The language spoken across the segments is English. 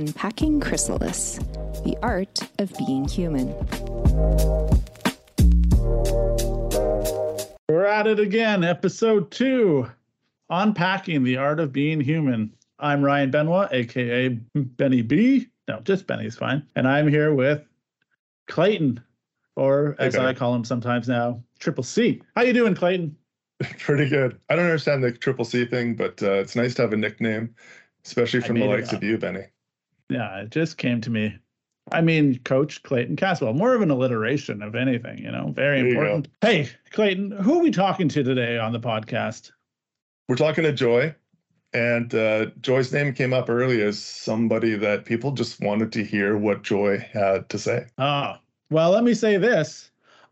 Unpacking Chrysalis The Art of Being Human. We're at it again, episode two Unpacking the Art of Being Human. I'm Ryan Benoit, aka Benny B. No, just Benny's fine. And I'm here with Clayton, or as Benny. I call him sometimes now, Triple C. How you doing, Clayton? Pretty good. I don't understand the triple C thing, but uh, it's nice to have a nickname, especially from the likes of you, Benny. Yeah, it just came to me. I mean, Coach Clayton Caswell, more of an alliteration of anything, you know, very There important. Hey, Clayton, who are we talking to today on the podcast? We're talking to Joy, and uh, Joy's name came up early as somebody that people just wanted to hear what Joy had to say. Oh, well, let me say this.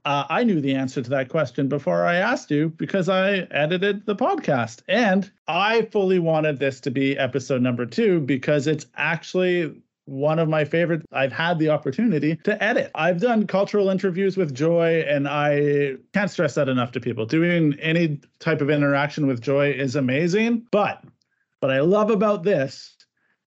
Uh, I knew the answer to that question before I asked you because I edited the podcast. And I fully wanted this to be episode number two because it's actually one of my favorite I've had the opportunity to edit. I've done cultural interviews with Joy, and I can't stress that enough to people. Doing any type of interaction with Joy is amazing. But what I love about this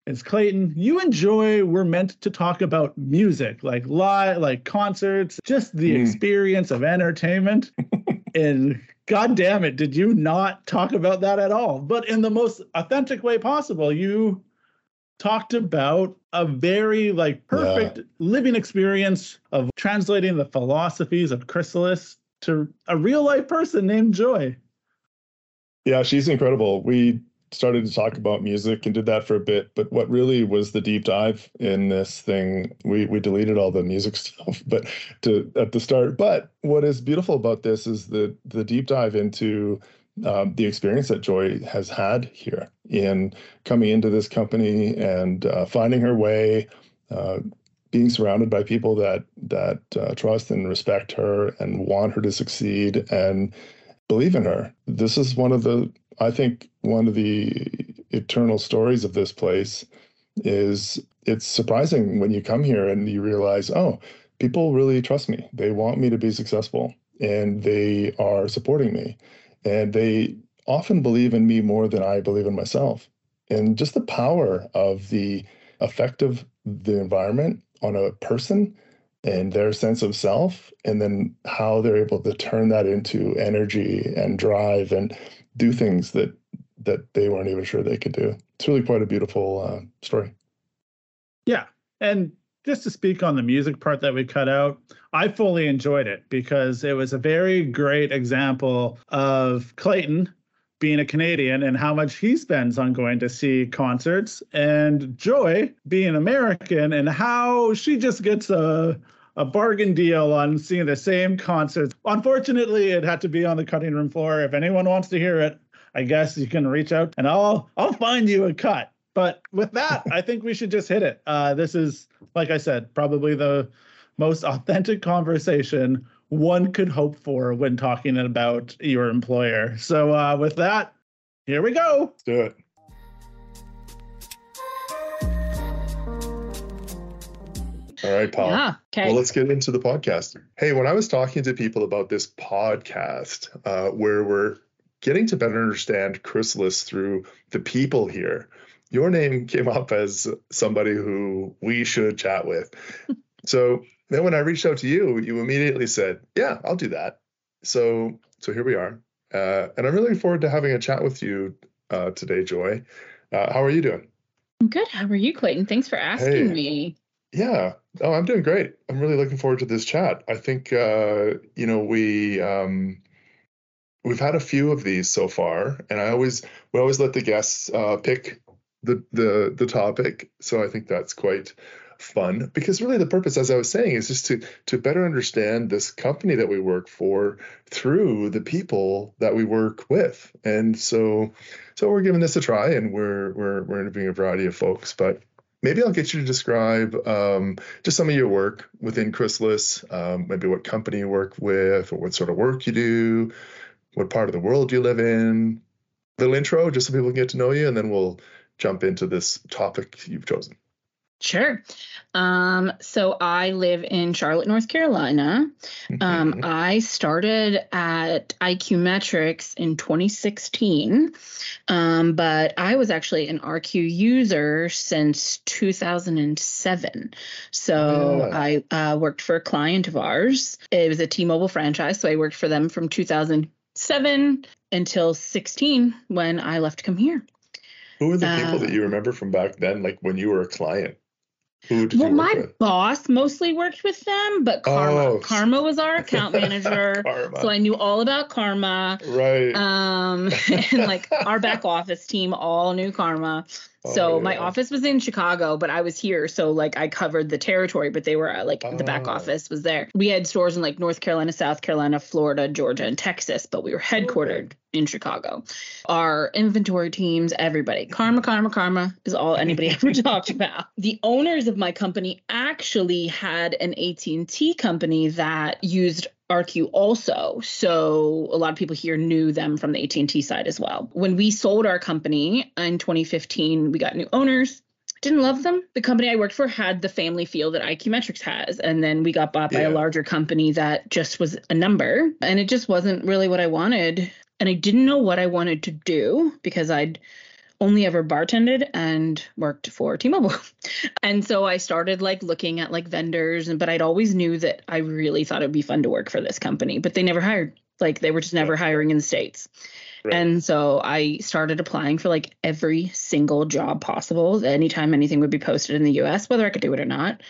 is Clayton, you and Joy were meant to talk about music, like live, like concerts, just the Mm. experience of entertainment. and god damn it, did you not talk about that at all? But in the most authentic way possible. You talked about a very like perfect living experience of translating the philosophies of Chrysalis to a real life person named Joy. Yeah, she's incredible. We started to talk about music and did that for a bit, but what really was the deep dive in this thing, we we deleted all the music stuff, but to at the start. But what is beautiful about this is the the deep dive into um, the experience that Joy has had here in coming into this company and uh, finding her way, uh, being surrounded by people that that uh, trust and respect her and want her to succeed and believe in her. This is one of the, I think, one of the eternal stories of this place is it's surprising when you come here and you realize, oh, people really trust me. They want me to be successful and they are supporting me. And they often believe in me more than I believe in myself. And just the power of the effect of the environment on a person and their sense of self, and then how they're able to turn that into energy and drive and do things that that they weren't even sure they could do. It's really quite a beautiful uh, story. Yeah. And just to speak on the music part that we cut out, I fully enjoyed it because it was a very great example of Clayton being a Canadian and how much he spends on going to see concerts, and Joy being American and how she just gets a a bargain deal on seeing the same concerts. Unfortunately, it had to be on the cutting room floor. If anyone wants to hear it, I guess you can reach out and I'll I'll find you a cut. But with that, I think we should just hit it. Uh, this is, like I said, probably the most authentic conversation one could hope for when talking about your employer. So uh, with that, here we go. Let's do it. All right, Paul. Yeah. Okay. Well, let's get into the podcast. Hey, when I was talking to people about this podcast, uh, where we're getting to better understand Chrysalis through the people here, your name came up as somebody who we should chat with. so then when I reached out to you, you immediately said, "Yeah, I'll do that." So so here we are, uh, and I'm really looking forward to having a chat with you uh, today, Joy. Uh, how are you doing? I'm good. How are you, Clayton? Thanks for asking Hey. me. Yeah. Oh, I'm doing great. I'm really looking forward to this chat. I think uh, you know we um, we've had a few of these so far, and I always we always let the guests uh, pick the the the topic. So I think that's quite fun because really the purpose, as I was saying, is just to to better understand this company that we work for through the people that we work with. And so so we're giving this a try, and we're we're we're interviewing a variety of folks, but maybe I'll get you to describe um, just some of your work within Chrysalis, um, maybe what company you work with, or what sort of work you do, what part of the world you live in. Little intro, just so people can get to know you, and then we'll jump into this topic you've chosen. Sure. Um, so I live in Charlotte, North Carolina. Um, Mhm. I started at iQmetrix in 2016, um, but I was actually an RQ user since 2007. So Yeah. I uh, worked for a client of ours. It was a T-Mobile franchise, so I worked for them from 2007 until 16 when I left to come here. Who are the people uh, that you remember from back then, like when you were a client? Who Well, my with? boss mostly worked with them, but Karma, Oh. Karma was our account manager. So I knew all about Karma. right. Um, and like our back office team all knew Karma. So Oh, my office was in Chicago, but I was here. So like I covered the territory, but they were uh, like the back Oh. office was there. We had stores in like North Carolina, South Carolina, Florida, Georgia, and Texas, but we were headquartered in Chicago. Our inventory teams, everybody, Karma, Karma, Karma is all anybody ever talked about. The owners of my company actually had an AT&T company that used RQ also. So a lot of people here knew them from the AT&T side as well. When we sold our company in 2015, we got new owners. Didn't love them. The company I worked for had the family feel that iQmetrix has. And then we got bought by Yeah. a larger company that just was a number. And it just wasn't really what I wanted. And I didn't know what I wanted to do because I'd only ever bartended and worked for T-Mobile. And so I started like looking at like vendors and but I'd always knew that I really thought it'd be fun to work for this company, but they never hired. Like they were just never hiring in the states. Right. And so I started applying for like every single job possible anytime anything would be posted in the US, whether I could do it or not.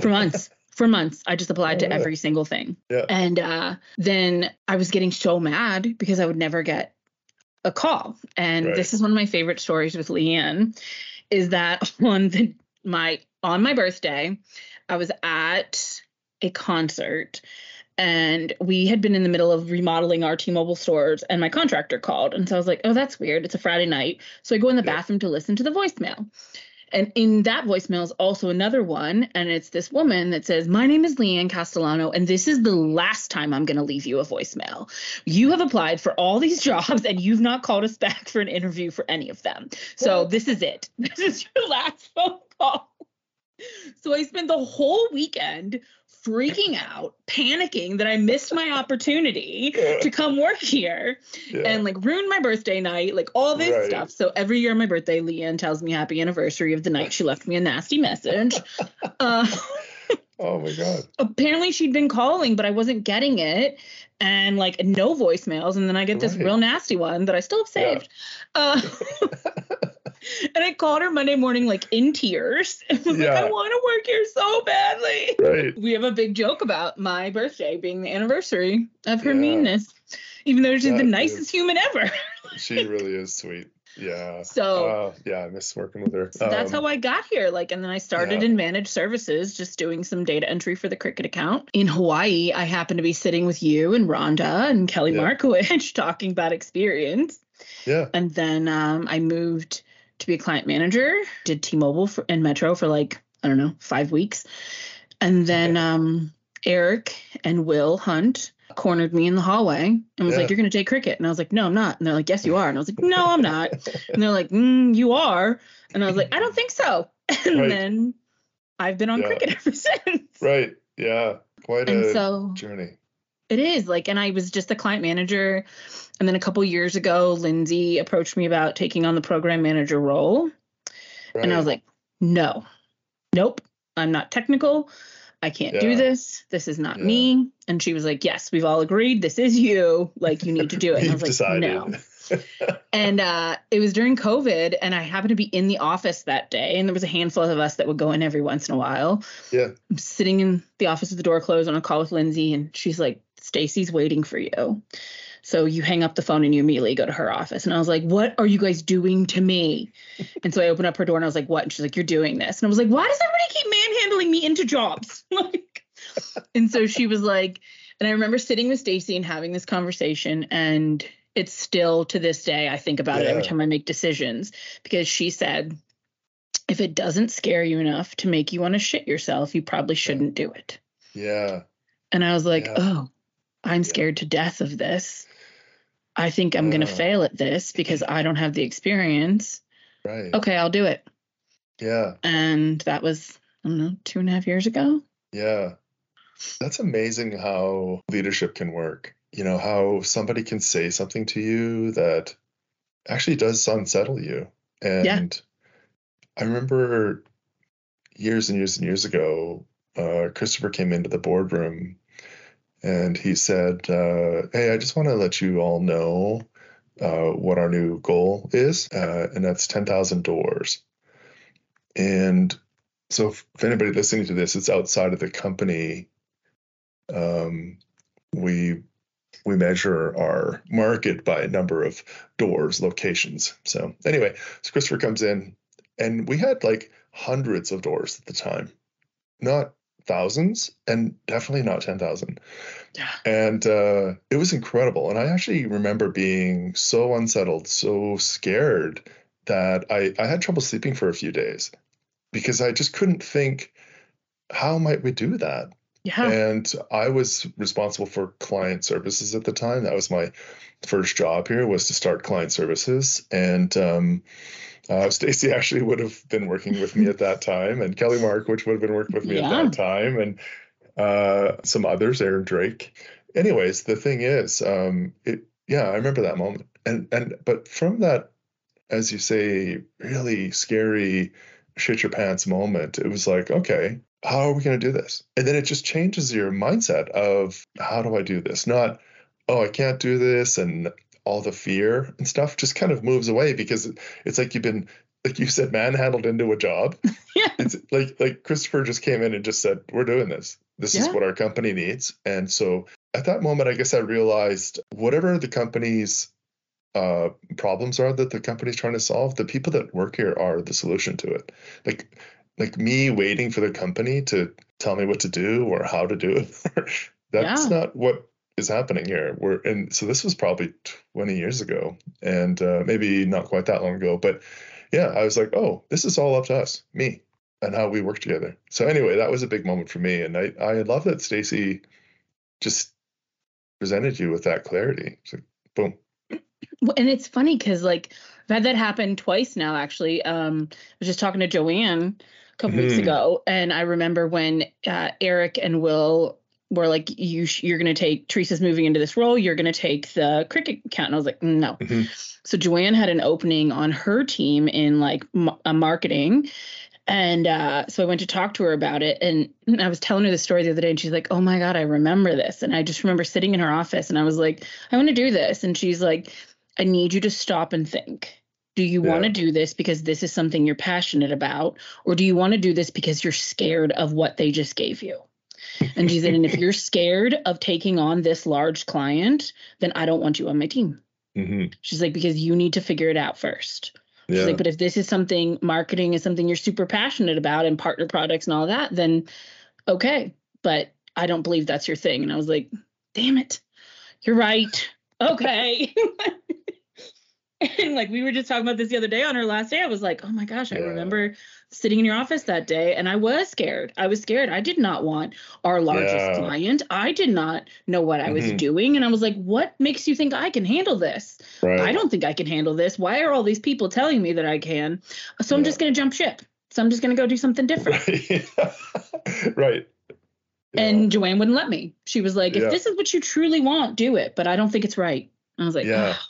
For months. For months, I just applied to every single thing. Yeah. And uh, then I was getting so mad because I would never get a call. And Right. this is one of my favorite stories with Leanne is that on the my on my birthday, I was at a concert and we had been in the middle of remodeling our T-Mobile stores and my contractor called and so I was like, "Oh, that's weird. It's a Friday night." So I go in the Yeah. bathroom to listen to the voicemail. And in that voicemail is also another one. And it's this woman that says, My name is Leanne Castellano, and this is the last time I'm going to leave you a voicemail. You have applied for all these jobs, and you've not called us back for an interview for any of them. So this is it. This is your last phone call. So I spent the whole weekend freaking out, panicking that I missed my opportunity to come work here yeah. and like ruin my birthday night, like all this Right. stuff. So every year on my birthday, Leanne tells me happy anniversary of the night she left me a nasty message. uh, oh my god. apparently she'd been calling, but I wasn't getting it. And like no voicemails. And then I get this Right. real nasty one that I still have Yeah. saved. Uh, and I called her Monday morning, like in tears. And was like, Yeah. I want to work here so badly. Right. We have a big joke about my birthday being the anniversary of her Yeah. meanness, even though she's That the is- nicest human ever. She really is sweet. Yeah. So- Uh, yeah, I miss working with her. So that's Um, how I got here. Like, and then I started yeah. in managed services, just doing some data entry for the Cricket account. In Hawaii, I happened to be sitting with you and Rhonda and Kelly Yeah. Markowitz talking about experience. Yeah. And then um, I moved to be a client manager, did T-Mobile for, and Metro for like, I don't know, five weeks. And then um, Eric and Will Hunt cornered me in the hallway and was Yeah. like, You're going to take cricket. And I was like, No, I'm not. And they're like, Yes, you are. And I was like, No, I'm not. And they're like, mm, You are. And I was like, I don't think so. And Right. then I've been on Yeah. cricket ever since. Right. Yeah. Quite And a so journey. It is like, and I was just a client manager. And then a couple years ago, Lindsay approached me about taking on the program manager role. Right. And I was like, no, nope, I'm not technical. I can't do this. This is not Yeah. me. And she was like, yes, we've all agreed. This is you. Like, you need to do it. And I was like, no. decided. And uh, it was during COVID, and I happened to be in the office that day, and there was a handful of us that would go in every once in a while. Yeah. I'm sitting in the office with the door closed on a call with Lindsay, and she's like, "Stacy's waiting for you." So you hang up the phone and you immediately go to her office. And I was like, "What are you guys doing to me?" and so I opened up her door and I was like, "What?" And she's like, "You're doing this." And I was like, "Why does everybody keep manhandling me into jobs?" like, and so she was like, and I remember sitting with Stacy and having this conversation, and it's still to this day I think about it every time I make decisions because she said, if it doesn't scare you enough to make you want to shit yourself, you probably shouldn't do it. yeah. And I was like, Yeah. oh, I'm scared to death of this. I think I'm going to fail at this because I don't have the experience. Right. Okay, I'll do it. Yeah. And that was I don't know, two and a half years ago. Yeah. That's amazing how leadership can work. You know, how somebody can say something to you that actually does unsettle you. And Yeah. I remember years and years and years ago, uh, Christopher came into the boardroom and he said, uh, Hey, I just want to let you all know uh, what our new goal is, uh, and that's 10,000 doors. And so, if, anybody listening to this, it's outside of the company. Um, we we measure our market by a number of doors, locations. So anyway, so Christopher comes in, and we had like hundreds of doors at the time, not thousands, and definitely not ten thousand. Yeah. And uh, it was incredible. And I actually remember being so unsettled, so scared that I, I had trouble sleeping for a few days because I just couldn't think, how might we do that? Yeah. And I was responsible for client services at the time. That was my first job here was to start client services. And um, uh, Stacy actually would have been working with me at that time, and Kelly Markowitz would have been working with me Yeah. at that time, and uh, some others, Aaron Drake. Anyways, the thing is, um, it yeah, I remember that moment, and and but from that, as you say, really scary shit your pants moment, it was like, okay, how are we going to do this? And then it just changes your mindset of how do I do this? Not, oh, I can't do this, and all the fear and stuff just kind of moves away because it's like you've been, like you said, manhandled into a job. Yeah. It's like like Christopher just came in and just said, we're doing this. This is what our company needs. And so at that moment, I guess I realized whatever the company's uh, problems are that the company's trying to solve, the people that work here are the solution to it. Like like me waiting for the company to tell me what to do or how to do it. That's Yeah. not what is happening here. We're and so this was probably 20 years ago and uh, maybe not quite that long ago, but yeah, I was like, oh, this is all up to us, me, and how we work together. So anyway, that was a big moment for me, and I I love that Stacy just presented you with that clarity. It's like, boom. And it's funny because like I've had that happen twice now. Actually, um, I was just talking to Joanne a couple weeks Mhm. ago, and I remember when uh, Eric and Will were like, "You, sh- you're going to take Teresa's moving into this role. You're going to take the cricket count. And I was like, "No." Mhm. So Joanne had an opening on her team in like m- uh, marketing. And uh, so I went to talk to her about it. And I was telling her the story the other day, and she's like, Oh my God, I remember this. And I just remember sitting in her office and I was like, I want to do this. And she's like, I need you to stop and think. Do you want to do this because this is something you're passionate about? Or do you want to do this because you're scared of what they just gave you? And she said, And if you're scared of taking on this large client, then I don't want you on my team. Mhm. She's like, Because you need to figure it out first. She's Yeah. like, but if this is something marketing is something you're super passionate about and partner products and all that, then okay. But I don't believe that's your thing. And I was like, damn it. You're right. Okay. and like we were just talking about this the other day on our last day. I was like, oh my gosh, I Yeah. remember sitting in your office that day and I was scared. I was scared. I did not want our largest Yeah. client. I did not know what I was Mhm. doing. And I was like, what makes you think I can handle this? Right. I don't think I can handle this. Why are all these people telling me that I can? So I'm Yeah. just going to jump ship. So I'm just going to go do something different. right. right. Yeah. And Joanne wouldn't let me. She was like, if this is what you truly want, do it. But I don't think it's right. I was like, Yeah. "Ah,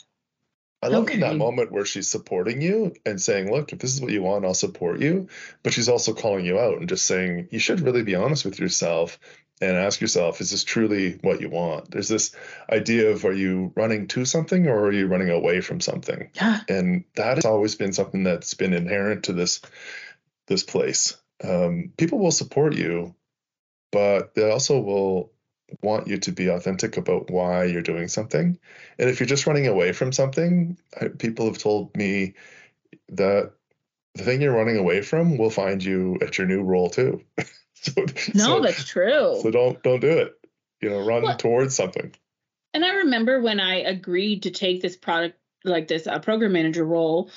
I love in that moment where she's supporting you and saying, "Look, if this is what you want, I'll support you." But she's also calling you out and just saying, "You should really be honest with yourself and ask yourself, is this truly what you want?" There's this idea of are you running to something or are you running away from something? yeah, And that has always been something that's been inherent to this this place. Um, people will support you, but they also will want you to be authentic about why you're doing something. And if you're just running away from something, I, people have told me that the thing you're running away from will find you at your new role too. so, no, so, that's true. so don't don't do it. You know, run Well- towards something. And I remember when I agreed to take this product, like this uh, program manager role,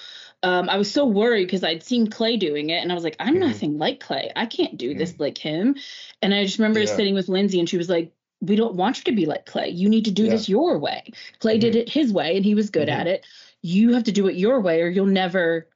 um, I was so worried because I'd seen Clay doing it, and I was like, I'm Mhm. nothing like Clay. I can't do this like him. And I just remember Yeah. sitting with Lindsay, and she was like, We don't want you to be like Clay. You need to do Yeah. this your way. Clay did it his way, and he was good Mhm. at it. You have to do it your way, or you'll never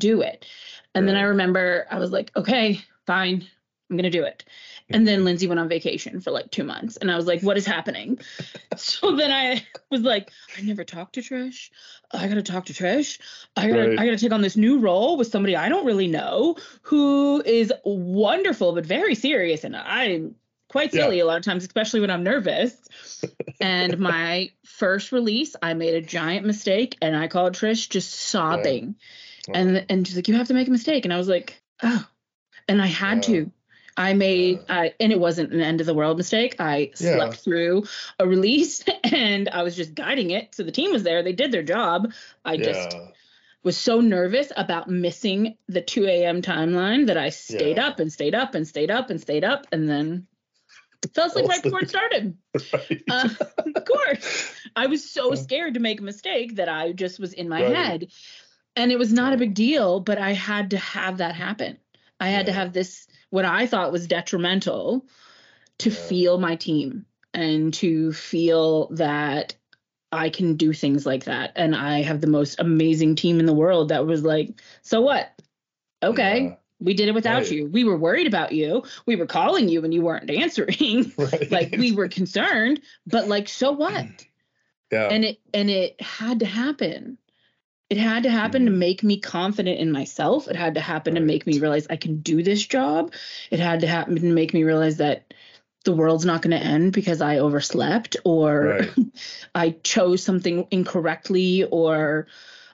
do it. And then I remember I was like, Okay, fine, I'm gonna do it. And then Lindsay went on vacation for like two months, and I was like, what is happening? so then I was like, I never talked to Trish. I gotta talk to Trish. I gotta Right. I gotta take on this new role with somebody I don't really know who is wonderful but very serious, and I'm quite Yeah. silly a lot of times, especially when I'm nervous. and my first release, I made a giant mistake, and I called Trish just sobbing, and uh-huh. and she's like, "You have to make a mistake," and I was like, "Oh," and I had Yeah. to. I made, I, and it wasn't an end of the world mistake. I Yeah. slept through a release, and I was just guiding it. So the team was there; they did their job. I just was so nervous about missing the 2 a.m. timeline that I stayed Yeah. up and stayed up and stayed up and stayed up, and then fell asleep right before it started. Right. Uh, of course. I was so scared to make a mistake that I just was in my Right. head. And it was not a big deal, but I had to have that happen. I had to have this, what I thought was detrimental, to Yeah. feel my team and to feel that I can do things like that. And I have the most amazing team in the world that was like, so what? Okay. Yeah. We did it without Right. you. We were worried about you. We were calling you and you weren't answering. Right. like we were concerned, but like so what? yeah. and it and it had to happen it had to happen to Mhm. make me confident in myself it had to happen to make me realize i can do this job it had to happen to make me realize that the world's not going to end because i overslept or Right. i chose something incorrectly or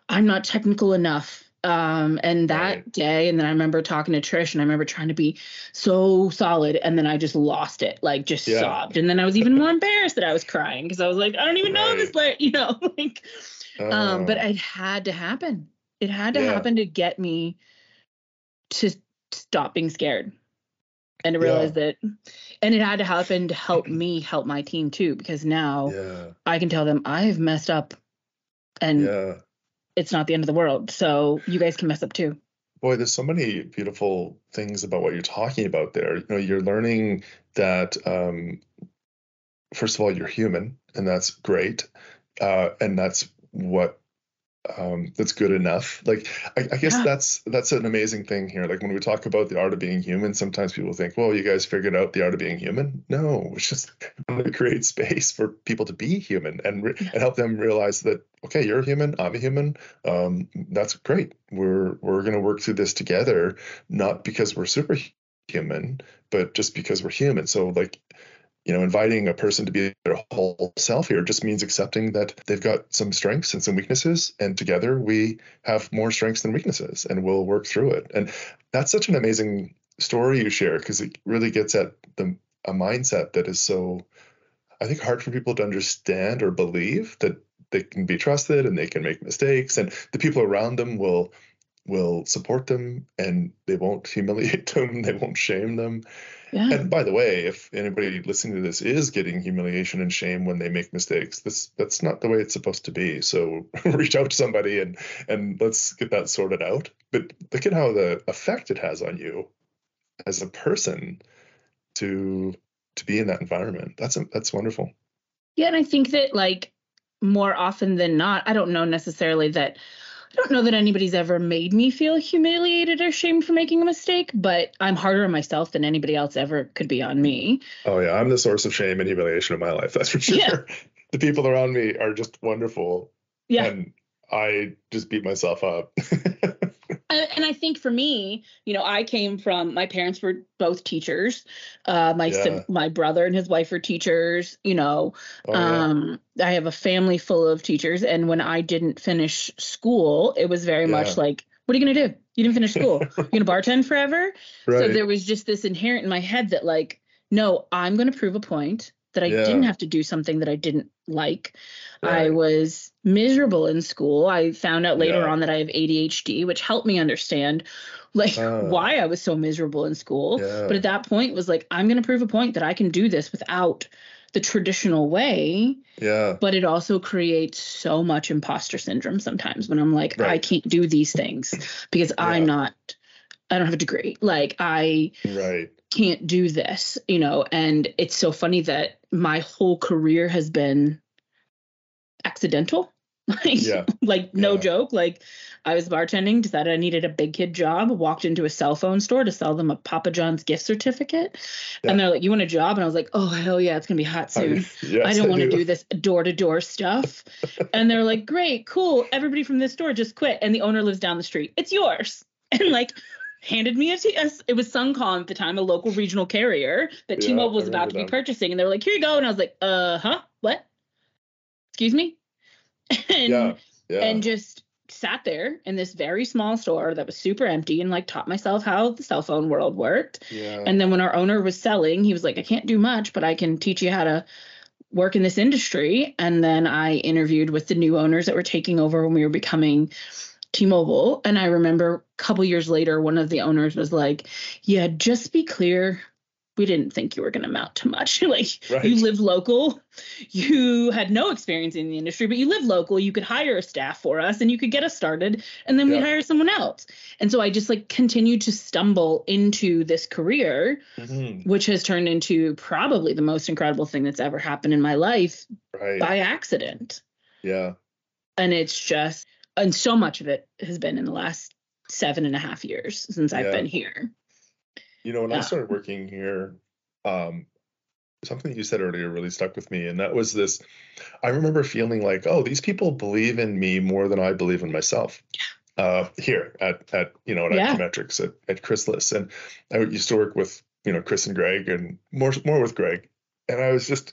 i'm not technical enough um and that Right. day and then i remember talking to trish and i remember trying to be so solid and then i just lost it like just Yeah. sobbed and then i was even more embarrassed that i was crying because i was like i don't even know this like you know like um but Oh, it had to happen it had to Yeah. happen to get me to stop being scared and to Yeah. realize that and it had to happen to help me help my team too because now yeah. i can tell them i've messed up and Yeah. It's not the end of the world so you guys can mess up too Boy, there's so many beautiful things about what you're talking about there. You know, you're learning that um, first of all, you're human, and that's great, uh, and that's what um, that's good enough. Like, I, I guess Yeah. that's that's an amazing thing here. Like when we talk about the art of being human, sometimes people think, "Well, you guys figured out the art of being human." No, it's just to create space for people to be human and re- and help them realize that okay, you're a human, I'm a human. Um, that's great. We're we're gonna work through this together, not because we're superhuman, but just because we're human. So like you know, inviting a person to be their whole self here just means accepting that they've got some strengths and some weaknesses, and together we have more strengths than weaknesses, and we'll work through it. And that's such an amazing story you share because it really gets at the a mindset that is so, I think, hard for people to understand or believe that they can be trusted and they can make mistakes, and the people around them will will support them and they won't humiliate them, they won't shame them. yeah And by the way, if anybody listening to this is getting humiliation and shame when they make mistakes, this that's not the way it's supposed to be. So reach out to somebody and and let's get that sorted out. But look at how the effect it has on you as a person to to be in that environment. That's that's wonderful. Yeah, and I think that like more often than not, I don't know necessarily that I don't know that anybody's ever made me feel humiliated or shamed for making a mistake, but I'm harder on myself than anybody else ever could be on me. Oh yeah, I'm the source of shame and humiliation in my life. That's for sure. Yeah. The people around me are just wonderful, Yeah. and I just beat myself up. And, and I think for me, you know, I came from my parents were both teachers. Uh, my Yeah. my brother and his wife were teachers. You know, Oh, yeah. um, I have a family full of teachers, and when I didn't finish school, it was very Yeah. much like, "What are you gonna do? You didn't finish school. You're gonna bartend forever." So there was just this inherent in my head that like, no, I'm going to prove a point that I Yeah. didn't have to do something that I didn't like. I was miserable in school. I found out later Yeah. on that I have ADHD, which helped me understand like Ah. why I was so miserable in school. Yeah. But at that point it was like I'm going to prove a point that I can do this without the traditional way, yeah. but it also creates so much imposter syndrome sometimes when I'm like I can't do these things because I'm not I don't have a degree. Like I Right. Can't do this, you know, and it's so funny that my whole career has been accidental. Like, Yeah. like no Yeah. joke. Like I was bartending, decided I needed a big kid job, walked into a cell phone store to sell them a Papa John's gift certificate. Yeah. And they're like, You want a job? And I was like, Oh hell yeah, it's gonna be hot soon. yes, I don't want to do. do this door to door stuff. and they're like, Great, cool. Everybody from this store just quit. And the owner lives down the street. It's yours. And like handed me a T S it was Suncom at the time, a local regional carrier that Yeah, T-Mobile was about to be them. purchasing. And they were like, Here you go. And I was like, uh huh, what? Excuse me? and Yeah. Yeah. and just sat there in this very small store that was super empty and like taught myself how the cell phone world worked. yeah. And then when our owner was selling, he was like, I can't do much, but I can teach you how to work in this industry. And then I interviewed with the new owners that were taking over when we were becoming T-Mobile. And I remember a couple years later, one of the owners was like, Yeah, just be clear. We didn't think you were going to amount to much. like Right. you live local, you had no experience in the industry, but you live local. You could hire a staff for us, and you could get us started, and then we'd hire someone else. And so I just like continued to stumble into this career Mhm. which has turned into probably the most incredible thing that's ever happened in my life Right. by accident. Yeah. And it's just, and so much of it has been in the last seven and a half years since I've Yeah. been here. You know, when I started working here, um, something you said earlier really stuck with me, and that was this. I remember feeling like, oh, these people believe in me more than I believe in myself. Uh, here at at you know at Yeah. iQmetrix at at Chrysalis, and I used to work with you know Chris and Greg, and more more with Greg, and I was just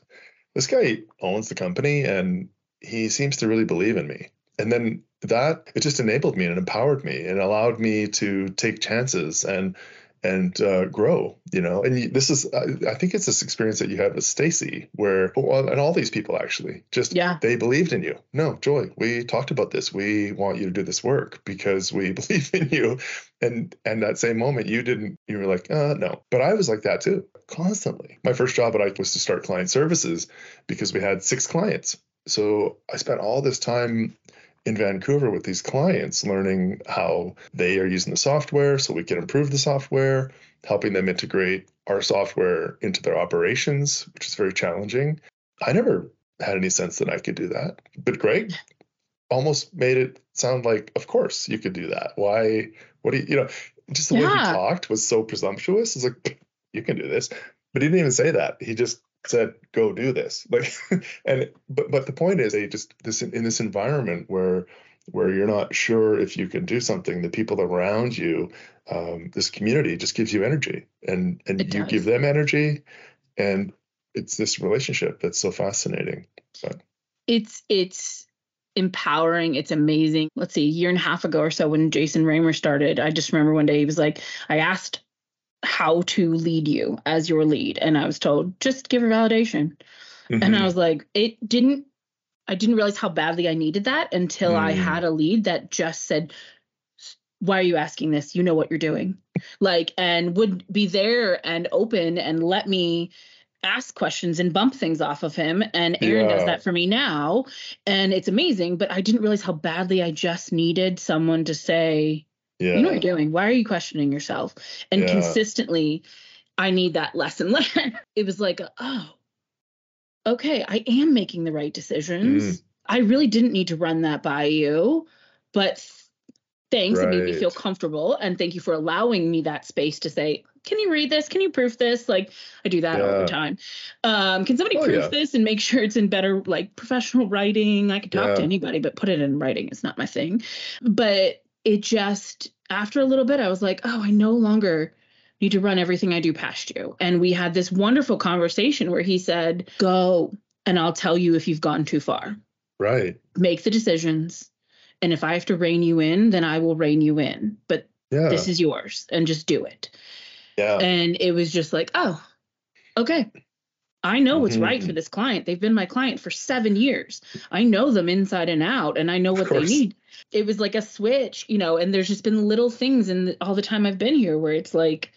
this guy owns the company, and he seems to really believe in me. And then that it just enabled me and empowered me and allowed me to take chances and and uh, grow you know? And this is I, I think it's this experience that you had with stacy where and all these people actually just Yeah. they believed in you. No joy we talked about this. We want you to do this work because we believe in you. And and that same moment you didn't you were like uh no. But i was like that too constantly. My first job at ike was to start client services because we had six clients. So i spent all this time in Vancouver with these clients, learning how they are using the software so we can improve the software, helping them integrate our software into their operations, which is very challenging. I never had any sense that I could do that. But Greg almost made it sound like, of course, you could do that. Why? What do you, you know, just the way he talked was so presumptuous. It's like, you can do this. But he didn't even say that. He just said, go do this. Like, and, but, but the point is, they just, this, in this environment where, where you're not sure if you can do something, the people around you, um, this community just gives you energy and, and It you does. give them energy. And it's this relationship that's so fascinating. It's, it's, empowering it's amazing let's see a year and a half ago or so when jason raymer started i just remember one day he was like i asked how to lead you as your lead and i was told just give her validation and Mhm. I was like, it didn't. I didn't realize how badly I needed that until I Mm. had a lead that just said, "Why are you asking this? You know what you're doing." Like, and would be there and open and let me ask questions and bump things off of him. And Aaron does that for me now, and it's amazing. But I didn't realize how badly I just needed someone to say, yeah. you know what you're doing. Why are you questioning yourself? And Yeah. consistently, I need that lesson. It was like, oh, okay, I am making the right decisions. I really didn't need to run that by you, but th- thanks. It made me feel comfortable. And thank you for allowing me that space to say, can you read this? Can you proof this? Like I do that all the time. Um, can somebody Oh, proof yeah. this and make sure it's in better like professional writing? I can talk to anybody, but put it in writing is not my thing. But it just after a little bit, I was like, oh, I no longer need to run everything I do past you. And we had this wonderful conversation where he said, go and I'll tell you if you've gone too far. Right. Make the decisions. And if I have to rein you in, then I will rein you in. But Yeah. this is yours and just do it. yeah. And it was just like, oh, okay. I know what's mm-hmm. right for this client. They've been my client for seven years. I know them inside and out, and I know what they need. It was like a switch, you know, and there's just been little things in the, all the time I've been here where it's like,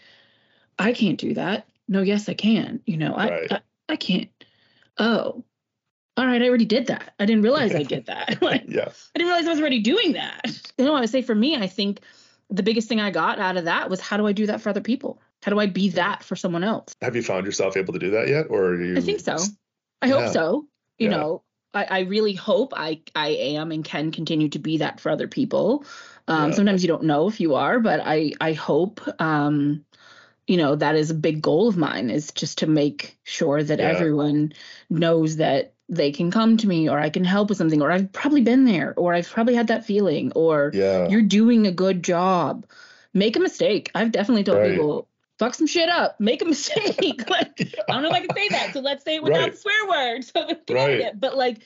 I can't do that. No, yes, I can. You know, I, Right. I, I can't. Oh, all right. I already did that. I didn't realize I did that. like, yeah. I didn't realize I was already doing that. You know, I would say for me, I think the biggest thing I got out of that was how do I do that for other people? How do I be that for someone else? Have you found yourself able to do that yet, or are you? I think so. I hope Yeah. so. You Yeah. know, I, I really hope I I am and can continue to be that for other people. Um, Yeah. Sometimes you don't know if you are, but I I hope um, you know that is a big goal of mine is just to make sure that Yeah. everyone knows that they can come to me or I can help with something or I've probably been there or I've probably had that feeling or Yeah. you're doing a good job. Make a mistake. I've definitely told Right. people fuck some shit up, make a mistake. like I don't know if I can say that, so let's say it without Right. the swear word. So Right. it. But like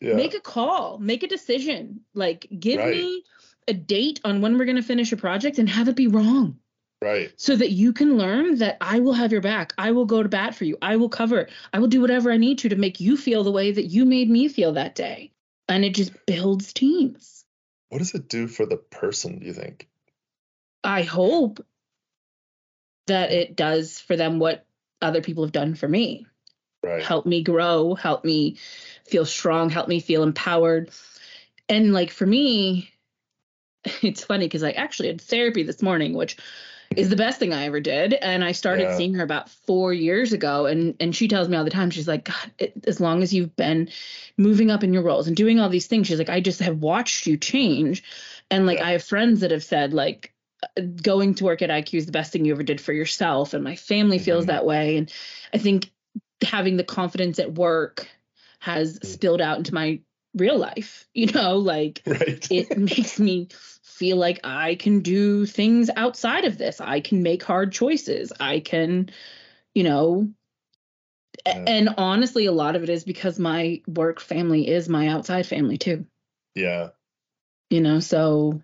yeah. make a call, make a decision. Like give Right. me a date on when we're gonna finish a project and have it be wrong. right. So that you can learn that I will have your back. I will go to bat for you. I will cover. I will do whatever I need to to make you feel the way that you made me feel that day. And it just builds teams. What does it do for the person, do you think? I hope that it does for them what other people have done for me. Right. help me grow, help me feel strong, help me feel empowered. And like for me, it's funny because I actually had therapy this morning, which is the best thing I ever did. And I started Yeah. seeing her about four years ago. And and she tells me all the time, she's like, God, it, as long as you've been moving up in your roles and doing all these things, she's like, I just have watched you change. And like Yeah. I have friends that have said, like, going to work at IQ is the best thing you ever did for yourself. And my family feels Mhm. that way. And I think having the confidence at work has Mm. spilled out into my real life you know like Right. it makes me feel like i can do things outside of this i can make hard choices i can you know Yeah. and honestly a lot of it is because my work family is my outside family too yeah. you know so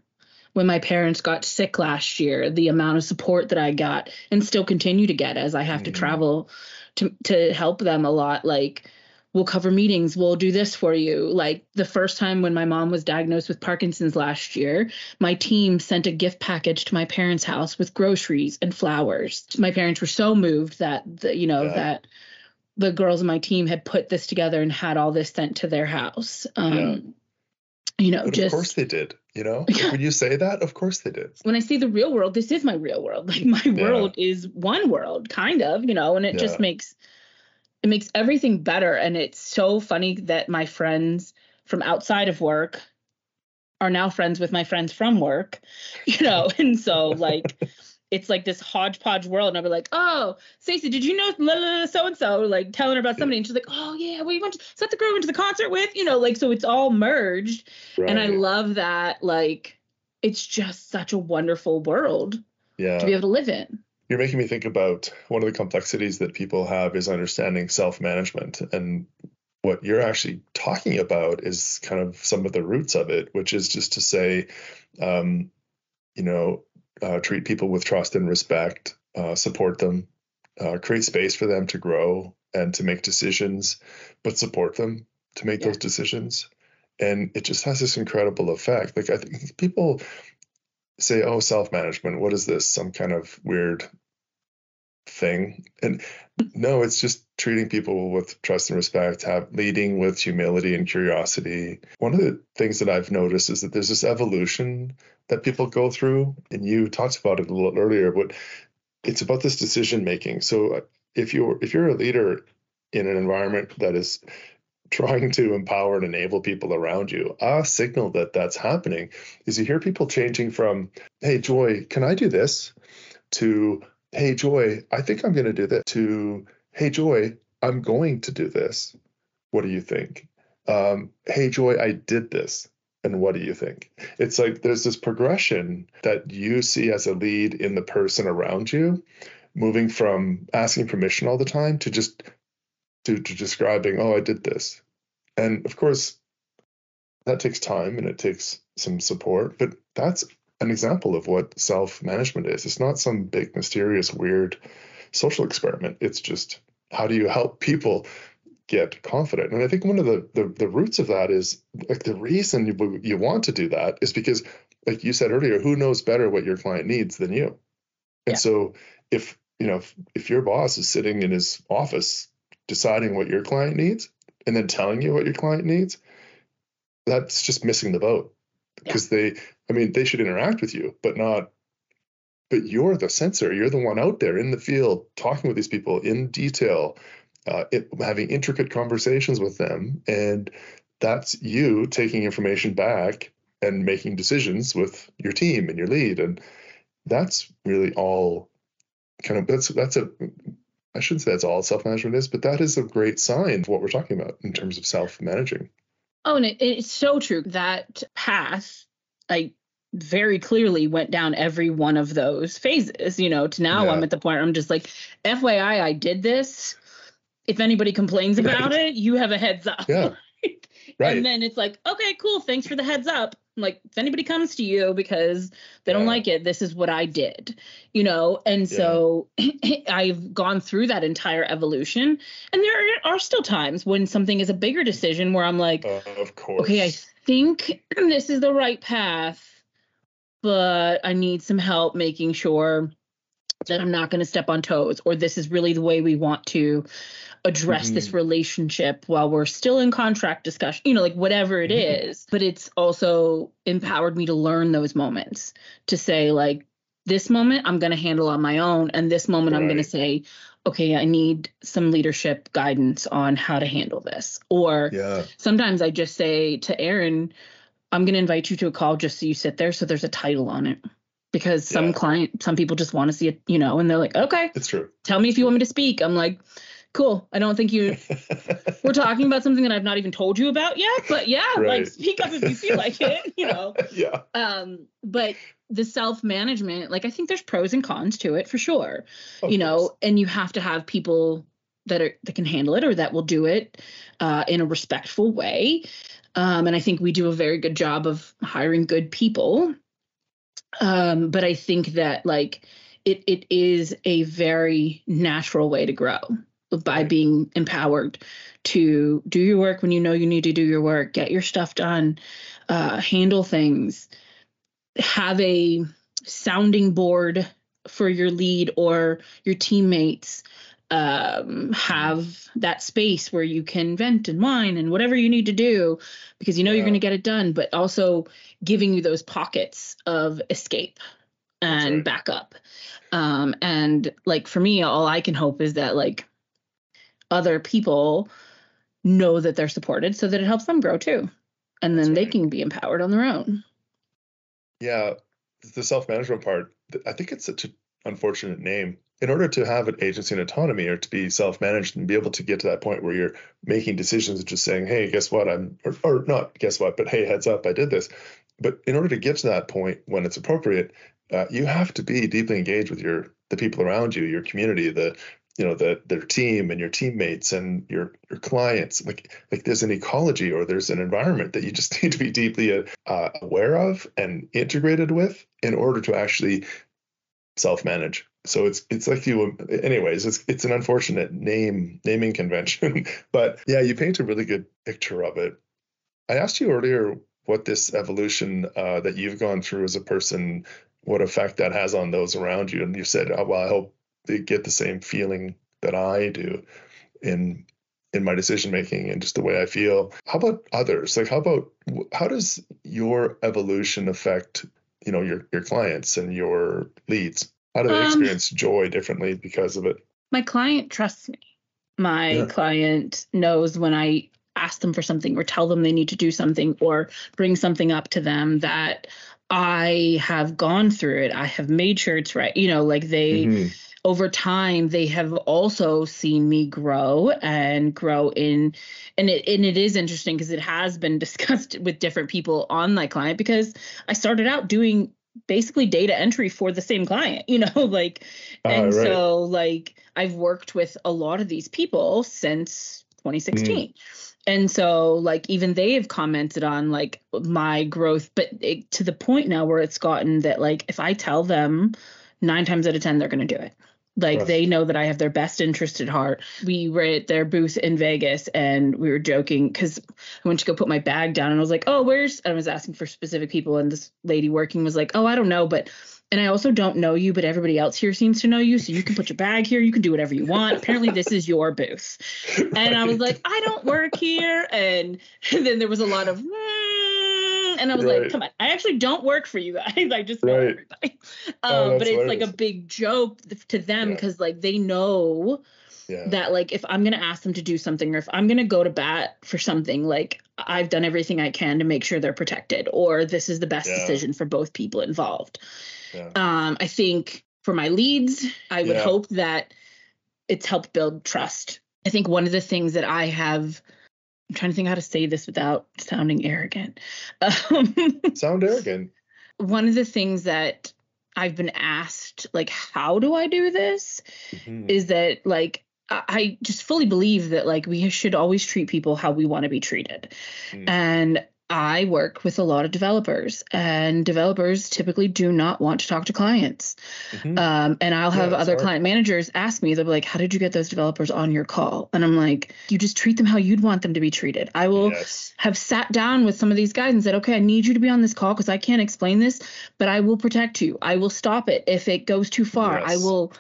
when my parents got sick last year the amount of support that i got and still continue to get as i have to Mhm. travel to to help them a lot like we'll cover meetings we'll do this for you like the first time when my mom was diagnosed with parkinson's last year my team sent a gift package to my parents house with groceries and flowers my parents were so moved that the, you know Yeah. that the girls in my team had put this together and had all this sent to their house um you know But just of course they did, you know? Yeah. When you say that, of course they did. when I see the real world, this is my real world. Like my Yeah. world is one world, kind of, you know, and it Yeah. just makes it makes everything better. And it's so funny that my friends from outside of work are now friends with my friends from work, you know, and so like it's like this hodgepodge world. And I'll be like, oh, Stacey, did you know so and so? Like telling her about somebody, and she's like, oh yeah, we went. To, is that the girl we went to the concert with? You know, like so it's all merged Right. and I love that. Like, it's just such a wonderful world yeah. to be able to live in. You're making me think about one of the complexities that people have is understanding self management. And what you're actually talking about is kind of some of the roots of it, which is just to say, um, you know, uh, treat people with trust and respect, uh, support them, uh, create space for them to grow and to make decisions, but support them to make Yeah. those decisions. And it just has this incredible effect. Like, I think people say, oh, self management, what is this? Some kind of weird thing. And no, it's just treating people with trust and respect, have leading with humility and curiosity. One of the things that I've noticed is that there's this evolution that people go through, and you talked about it a little earlier, but it's about this decision making. So uh, if you're if you're a leader in an environment that is trying to empower and enable people around you, a signal that that's happening is you hear people changing from, "Hey, Joy, can I do this?" to hey joy i think i'm going to do that to hey joy i'm going to do this what do you think um, hey joy i did this and what do you think it's like there's this progression that you see as a lead in the person around you moving from asking permission all the time to just to, to describing oh i did this and of course that takes time and it takes some support but that's an example of what self management is. It's not some big, mysterious, weird social experiment. It's just how do you help people get confident? And I think one of the the, the roots of that is like the reason you, you want to do that is because, like you said earlier, who knows better what your client needs than you? And Yeah. so if you know if, if your boss is sitting in his office deciding what your client needs and then telling you what your client needs, that's just missing the boat because they i mean they should interact with you but not but you're the sensor you're the one out there in the field talking with these people in detail uh, it, having intricate conversations with them. And that's you taking information back and making decisions with your team and your lead. And that's really all kind of that's that's a I shouldn't say that's all self management is, but that is a great sign of what we're talking about in terms of self managing. Oh, and it, it's so true. That path, I very clearly went down every one of those phases, you know, to now yeah. I'm at the point where I'm just like, FYI, I did this. If anybody complains about right. it, you have a heads up. Yeah. right. And then it's like, okay, cool. Thanks for the heads up. Like, if anybody comes to you because they yeah. don't like it, this is what I did, you know? And yeah. so I've gone through that entire evolution. And there are still times when something is a bigger decision where I'm like, uh, of course. Okay, I think this is the right path, but I need some help making sure that I'm not going to step on toes, or this is really the way we want to address mm-hmm. this relationship while we're still in contract discussion, you know, like whatever it mm-hmm. is. But it's also empowered me to learn those moments to say, like, this moment I'm going to handle on my own. And this moment right. I'm going to say, okay, I need some leadership guidance on how to handle this. Or yeah. sometimes I just say to Aaron, I'm going to invite you to a call just so you sit there. So there's a title on it because some yeah. client, some people just want to see it, you know, and they're like, okay, it's true. Tell me if you want me to speak. I'm like, cool. I don't think you we're talking about something that I've not even told you about yet, but yeah, right. like speak up if you feel like it, you know. Yeah. Um, but the self-management, like I think there's pros and cons to it for sure. Of you know, and you have to have people that are that can handle it or that will do it uh, in a respectful way. Um, and I think we do a very good job of hiring good people. Um, but I think that like it it is a very natural way to grow by being empowered to do your work when you know you need to do your work, get your stuff done, uh, handle things, have a sounding board for your lead or your teammates. Um, have that space where you can vent and whine and whatever you need to do because you know yeah. you're going to get it done, but also giving you those pockets of escape and right. backup. Um, and like for me, all I can hope is that like other people know that they're supported so that it helps them grow too. And then right. they can be empowered on their own. Yeah. The self management part, I think it's such an unfortunate name. In order to have an agency and autonomy or to be self managed and be able to get to that point where you're making decisions, and just saying, hey, guess what? I'm, or, or not guess what, but hey, heads up, I did this. But in order to get to that point when it's appropriate, uh, you have to be deeply engaged with your the people around you, your community, the you know the their team and your teammates and your your clients like like there's an ecology or there's an environment that you just need to be deeply uh, aware of and integrated with in order to actually self manage so it's it's like you anyways it's it's an unfortunate name naming convention but yeah you paint a really good picture of it i asked you earlier what this evolution uh, that you've gone through as a person what effect that has on those around you and you said oh, well i hope they get the same feeling that I do in in my decision making and just the way I feel. How about others? Like how about how does your evolution affect, you know, your your clients and your leads? How do they um, experience joy differently because of it? My client trusts me. My yeah. client knows when I ask them for something or tell them they need to do something or bring something up to them that I have gone through it. I have made sure it's right. You know, like they mm-hmm over time they have also seen me grow and grow in and it and it is interesting because it has been discussed with different people on my client because I started out doing basically data entry for the same client you know like uh, and right. so like I've worked with a lot of these people since 2016 mm. and so like even they have commented on like my growth but it, to the point now where it's gotten that like if I tell them nine times out of ten they're going to do it like they know that I have their best interest at heart. We were at their booth in Vegas and we were joking because I went to go put my bag down and I was like, oh, where's, I was asking for specific people. And this lady working was like, oh, I don't know. But, and I also don't know you, but everybody else here seems to know you. So you can put your bag here. You can do whatever you want. Apparently, this is your booth. And I was like, I don't work here. And, and then there was a lot of, mm, and I was Right. like, come on, I actually don't work for you guys. I just know Right. everybody. Oh, Um, but that's it's like a big joke to them Yeah. because like they know Yeah. that like if I'm gonna ask them to do something or if I'm gonna go to bat for something, like I've done everything I can to make sure they're protected or this is the best Yeah. decision for both people involved. yeah. Um, I think for my leads, I would Yeah. hope that it's helped build trust. I think one of the things that I have, I'm trying to think how to say this without sounding arrogant. Um, Sound arrogant. one of the things that I've been asked, like, how do I do this? Mhm. Is that like, I I just fully believe that like we should always treat people how we want to be treated. Mm. And I work with a lot of developers, and developers typically do not want to talk to clients. Mhm. Um, and I'll have it's other hard. client managers ask me, they'll be like, How did you get those developers on your call? And I'm like, You just treat them how you'd want them to be treated. I will yes. have sat down with some of these guys and said, Okay, I need you to be on this call because I can't explain this, but I will protect you. I will stop it if it goes too far. I will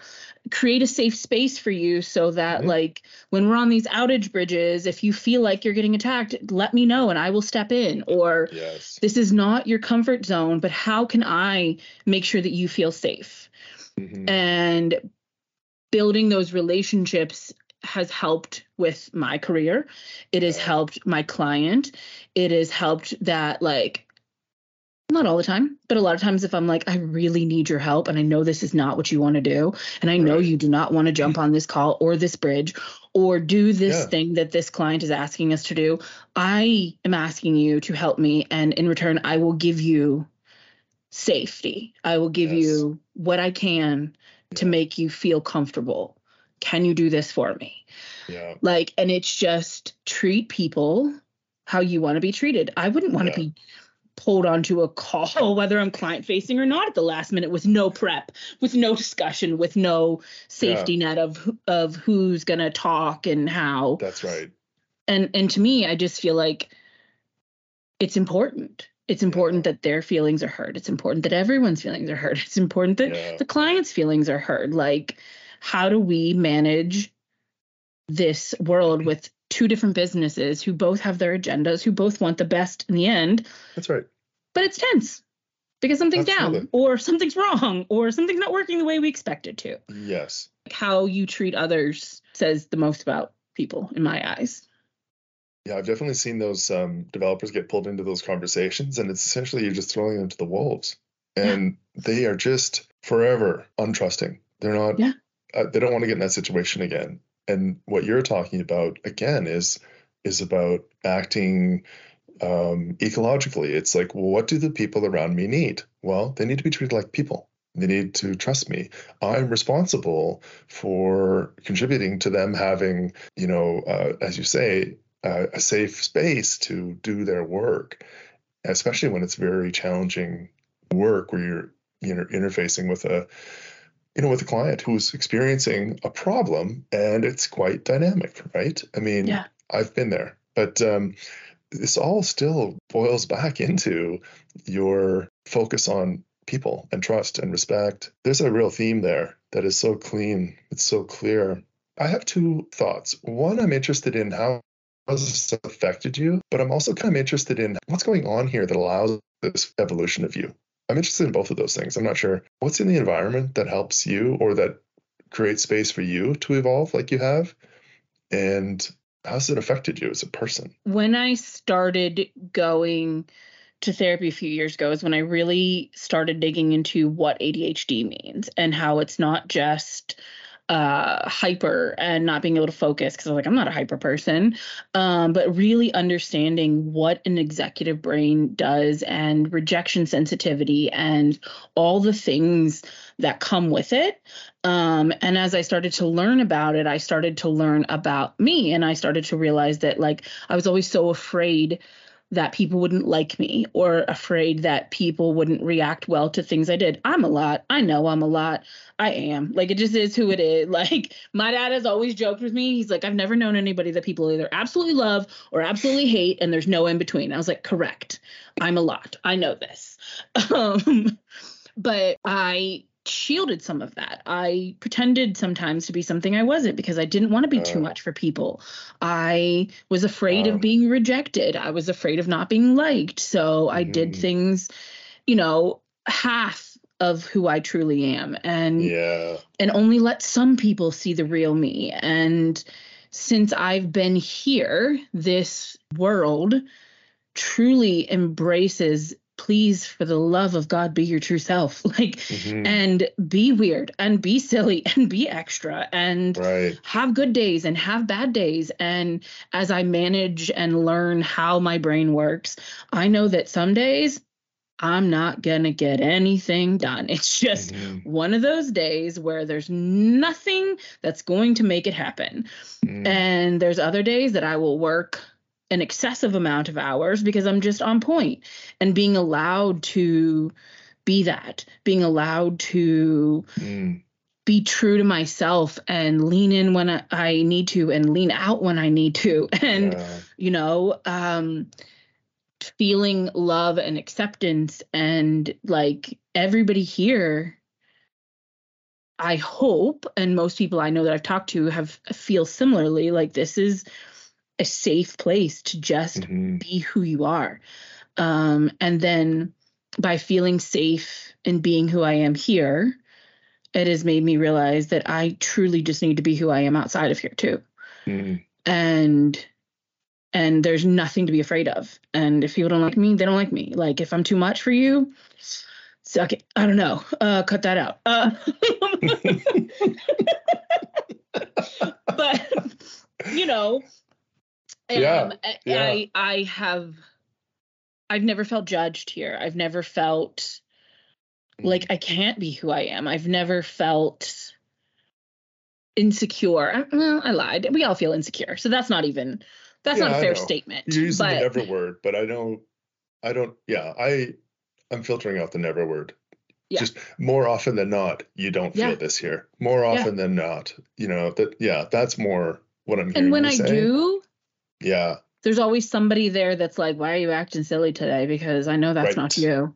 create a safe space for you so that Mhm. like when we're on these outage bridges if you feel like you're getting attacked let me know and i will step in or Yes. this is not your comfort zone but how can i make sure that you feel safe Mhm. and building those relationships has helped with my career it has helped my client it has helped that like not all the time but a lot of times if i'm like i really need your help and i know this is not what you want to do and i know you do not want to jump mm-hmm. on this call or this bridge or do this Yeah. thing that this client is asking us to do i am asking you to help me and in return i will give you safety i will give Yes. you what i can to Yeah. make you feel comfortable can you do this for me Yeah. like and it's just treat people how you want to be treated i wouldn't want to Yeah. be pulled onto a call whether i'm client facing or not at the last minute with no prep with no discussion with no safety net of of who's going to talk and how. That's right. and and to me i just feel like it's important. It's important that their feelings are heard. It's important that everyone's feelings are heard. It's important that Yeah. the client's feelings are heard. Like how do we manage this world with two different businesses who both have their agendas who both want the best in the end That's right. but it's tense because something's down or something's wrong or something's not working the way we expect it to Yes. how you treat others says the most about people in my eyes Yeah, I've definitely seen those um, developers get pulled into those conversations, and it's essentially you're just throwing them to the wolves, and they are just forever untrusting. They're not. Yeah. Uh, they don't want to get in that situation again. And what you're talking about again is is about acting um, ecologically. It's like, well, what do the people around me need? Well, they need to be treated like people. They need to trust me. I'm responsible for contributing to them having, you know, uh, as you say, uh, a safe space to do their work, especially when it's very challenging work where you're you know interfacing with a you know with a client who's experiencing a problem and it's quite dynamic, right? I mean, Yeah. I've been there, but um, this all still boils back into your focus on people and trust and respect. There's a real theme there that is so clean. It's so clear. I have two thoughts. One, I'm interested in how has this affected you, but I'm also kind of interested in what's going on here that allows this evolution of you. I'm interested in both of those things. I'm not sure what's in the environment that helps you or that creates space for you to evolve like you have, and how's it affected you as a person? when I started going to therapy a few years ago is when I really started digging into what ADHD means and how it's not just uh hyper and not being able to focus because I was like I'm not a hyper person. Um but really understanding what an executive brain does and rejection sensitivity and all the things that come with it. Um and as I started to learn about it I started to learn about me and I started to realize that like I was always so afraid that people wouldn't like me or afraid that people wouldn't react well to things I did. I'm a lot. I know I'm a lot. I am. Like it just is who it is. Like my dad has always joked with me. He's like, I've never known anybody that people either absolutely love or absolutely hate, and there's no in between. I was like, correct. I'm a lot. I know this. Um, but I shielded some of that. I pretended sometimes to be something I wasn't because I didn't want to be too Oh. much for people. I was afraid Wow. of being rejected. I was afraid of not being liked. So I did Mhm. things, you know, half of who I truly am and Yeah. and only let some people see the real me. And since I've been here, this world truly embraces please for the love of God be your true self. Like Mhm. and be weird and be silly and be extra and Right. have good days and have bad days. And as I manage and learn how my brain works, I know that some days I'm not going to get anything done. It's just Mhm. one of those days where there's nothing that's going to make it happen. Mm. And there's other days that I will work an excessive amount of hours because I'm just on point and being allowed to be that, being allowed to Mm. be true to myself and lean in when I, I need to and lean out when I need to. And, Yeah. you know, um, feeling love and acceptance and like everybody here I hope, and most people I know that I've talked to have feel similarly. Like this is a safe place to just Mhm. be who you are. Um, and then by feeling safe in being who I am here, it has made me realize that I truly just need to be who I am outside of here too. Mm. And and there's nothing to be afraid of. And if people don't like me, they don't like me. Like if I'm too much for you, suck it. I don't know. Uh, cut that out. Uh, but you know, Yeah, um, I- yeah. I I have I've never felt judged here. I've never felt like I can't be who I am. I've never felt insecure. I- Well, I lied. We all feel insecure, so that's not even that's not a fair statement. You're using but the never word, but I don't. I don't. Yeah, I. I'm filtering out the never word. Yeah. Just more often than not, you don't feel Yeah. this here. More Yeah. often than not, you know that. Yeah, that's more what I'm hearing. and when I say. do, yeah, there's always somebody there that's like, "Why are you acting silly today?" Because I know that's not you.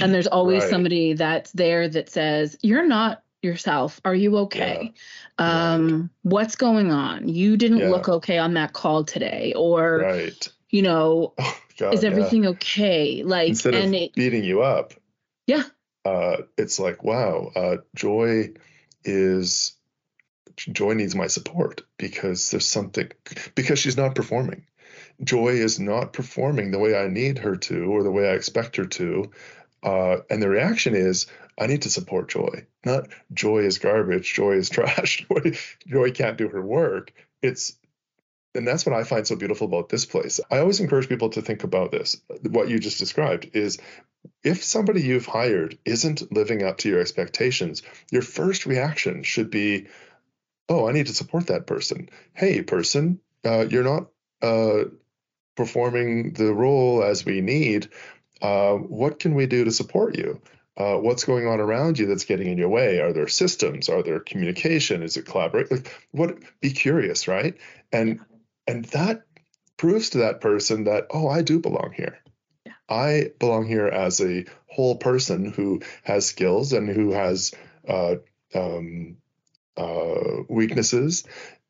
And there's always Right. somebody that's there that says, "You're not yourself. Are you okay? Um, what's going on? You didn't Yeah. look okay on that call today, or right. you know, Oh God, is yeah. everything okay?" Like, instead and of it, beating you up yeah, uh it's like wow uh joy is joy needs my support because there's something because she's not performing joy is not performing the way i need her to or the way i expect her to uh and the reaction is i need to support joy not joy is garbage joy is trash joy, joy can't do her work it's and that's what I find so beautiful about this place. I always encourage people to think about this. What you just described is if somebody you've hired isn't living up to your expectations, your first reaction should be, "Oh, I need to support that person. Hey, person, uh, you're not uh, performing the role as we need. Uh, what can we do to support you? Uh, what's going on around you that's getting in your way? Are there systems? Are there communication? Is it collaborate? Like, what? Be curious, right? And and that proves to that person that oh, I do belong here. Yeah. I belong here as a whole person who has skills and who has uh, um, uh, weaknesses.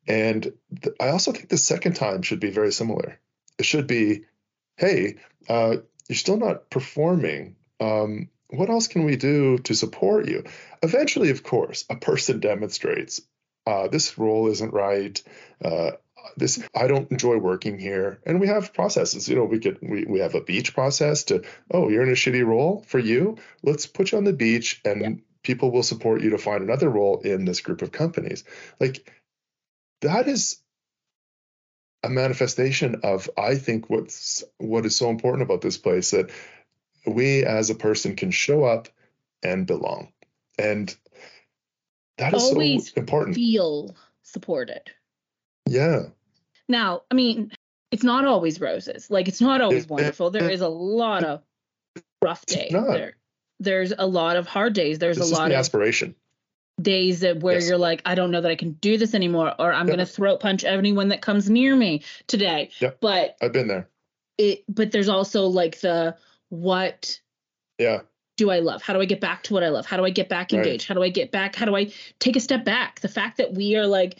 And th- I also think the second time should be very similar. It should be, hey, uh, you're still not performing. Um, what else can we do to support you? Eventually, of course, a person demonstrates uh, this role isn't right. Uh, this I don't enjoy working here, and we have processes. You know, we could we, we have a beach process to oh you're in a shitty role for you. Let's put you on the beach, and Yeah. People will support you to find another role in this group of companies. Like that is a manifestation of I think what's what is so important about this place that we as a person can show up and belong, and that is Always so important. feel supported. Yeah. Now, I mean, it's not always roses. Like it's not always It- wonderful. There it- is a lot of rough days. There, there's a lot of hard days. There's This a lot of aspiration. days that where Yes. you're like, I don't know that I can do this anymore, or I'm Yeah. gonna throat punch anyone that comes near me today. Yep. But I've been there. it but there's also like the what Yeah. do I love? How do I get back to what I love? How do I get back Right. engaged? How do I get back? How do I take a step back? The fact that we are like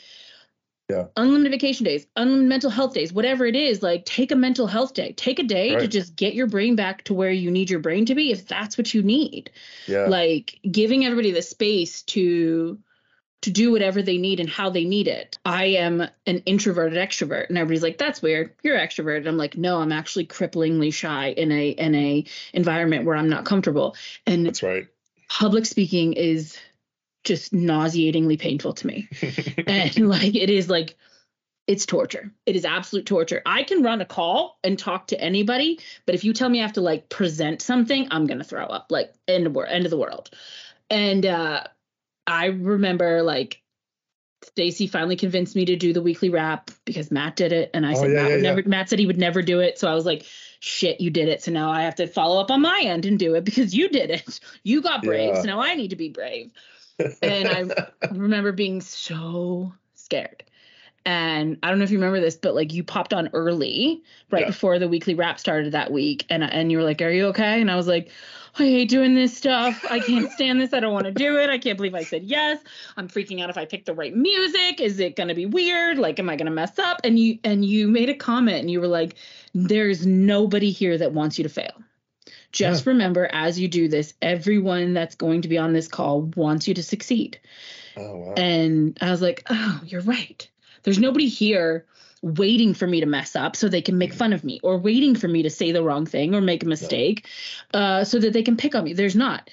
Yeah. unlimited vacation days, unlimited mental health days, whatever it is, like take a mental health day. Take a day to just get your brain back to where you need your brain to be if that's what you need. Yeah. Like giving everybody the space to to do whatever they need and how they need it. I am an introverted extrovert and everybody's like that's weird. You're extroverted. I'm like no, I'm actually cripplingly shy in a in a environment where I'm not comfortable. And That's right. public speaking is just nauseatingly painful to me. and like it is like it's torture. It is absolute torture. I can run a call and talk to anybody, but if you tell me I have to like present something, I'm gonna throw up. Like end of end of the world. And uh I remember like Stacy finally convinced me to do the weekly wrap because Matt did it, and I Oh, said yeah, Matt yeah, yeah. never. Matt said he would never do it, so I was like, "Shit, you did it." So now I have to follow up on my end and do it because you did it. You got brave, so now I need to be brave. And I remember being so scared. And I don't know if you remember this, but like you popped on early right Yeah. before the weekly wrap started that week, and uh, and you were like, "Are you okay?" And I was like, "I hate doing this stuff. I can't stand this. I don't want to do it. I can't believe I said yes. I'm freaking out if I pick the right music. Is it gonna be weird? Like, am I gonna mess up?" And you and you made a comment, and you were like, "There's nobody here that wants you to fail." Just remember, as you do this, everyone that's going to be on this call wants you to succeed. oh wow. And I was like, oh, you're right. There's nobody here waiting for me to mess up so they can make fun of me or waiting for me to say the wrong thing or make a mistake uh, so that they can pick on me. There's not.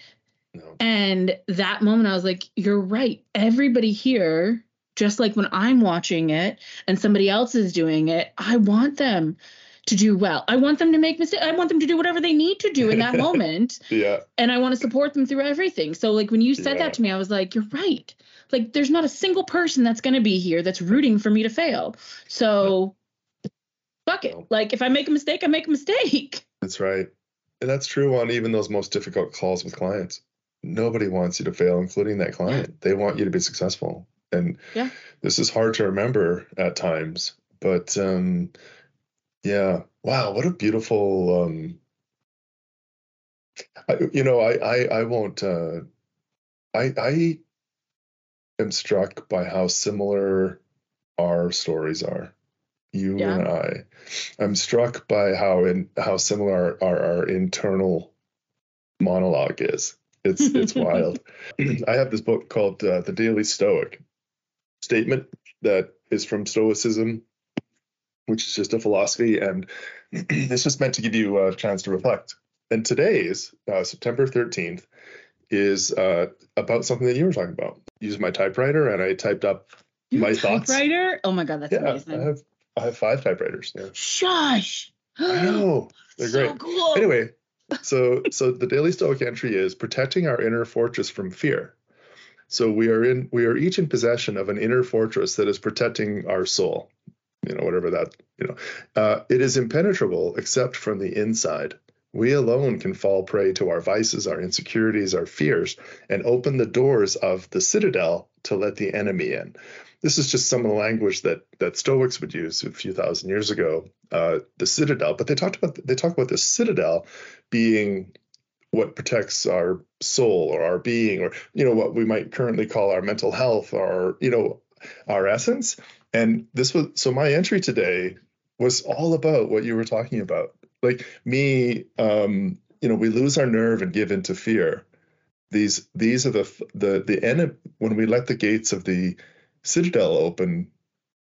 no. And that moment, I was like, you're right. Everybody here, just like when I'm watching it and somebody else is doing it, I want them to do well. I want them to make mistakes. I want them to do whatever they need to do in that moment Yeah. and I want to support them through everything. So like when you said Yeah. that to me, I was like, you're right. Like there's not a single person that's going to be here that's rooting for me to fail. So fuck it. Like if I make a mistake, I make a mistake. That's right. And that's true on even those most difficult calls with clients. Nobody wants you to fail, including that client. They want you to be successful. And Yeah. this is hard to remember at times, but um yeah. Wow, what a beautiful um I, you know, I I I won't uh I I am struck by how similar our stories are. You Yeah. and I. I'm struck by how in how similar our, our internal monologue is. It's it's wild. I have this book called uh, The Daily Stoic Statement that is from Stoicism, which is just a philosophy, and it's just meant to give you a chance to reflect. And today's uh, September 13th is uh, about something that you were talking about. Used my typewriter and I typed up. You have My a thoughts? typewriter? Oh my god, that's yeah, amazing. I have I have five typewriters. Yeah. Shush. I know they're so great. cool. Anyway, so so the daily stoic entry is protecting our inner fortress from fear. So we are in we are each in possession of an inner fortress that is protecting our soul. You know, whatever that, you know. Uh, it is impenetrable except from the inside. We alone can fall prey to our vices, our insecurities, our fears, and open the doors of the citadel to let the enemy in. This is just some of the language that that Stoics would use a few thousand years ago. Uh, the citadel, but they talked about they talk about the citadel being what protects our soul or our being, or you know what we might currently call our mental health, or you know our essence. And this was so my entry today was all about what you were talking about. Like me, um, you know, we lose our nerve and give into fear. These these are the the the enemy when we let the gates of the citadel open,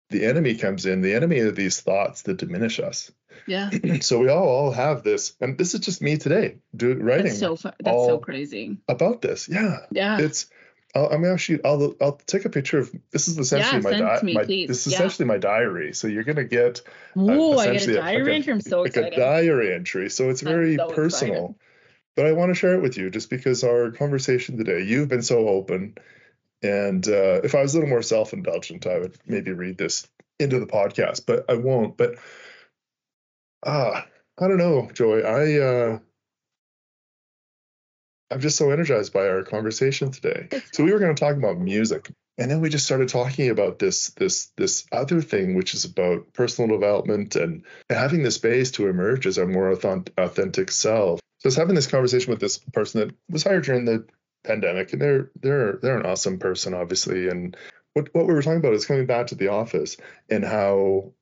the enemy comes in. The enemy are these thoughts that diminish us. Yeah. so we all all have this, and this is just me today, do writing That's so fu- that's all- so crazy. about this. Yeah, Yeah. it's. I'll, I'm actually. I'll. I'll take a picture of. This is essentially my, send di- me, my please. This is Yeah. essentially my diary. So you're gonna get Ooh, I get a diary a- entry. I'm so like excited. a diary entry. So it's I'm very so personal. excited. But I want to share it with you just because our conversation today, you've been so open. And uh, if I was a little more self indulgent, I would maybe read this into the podcast, but I won't. But ah, I don't know, Joy. I uh, I'm just so energized by our conversation today. So we were going to talk about music, and then we just started talking about this this this other thing, which is about personal development and having the space to emerge as our more authentic self. So I was having this conversation with this person that was hired during the pandemic, and they're they're they're an awesome person, obviously. And what what we were talking about is coming back to the office and how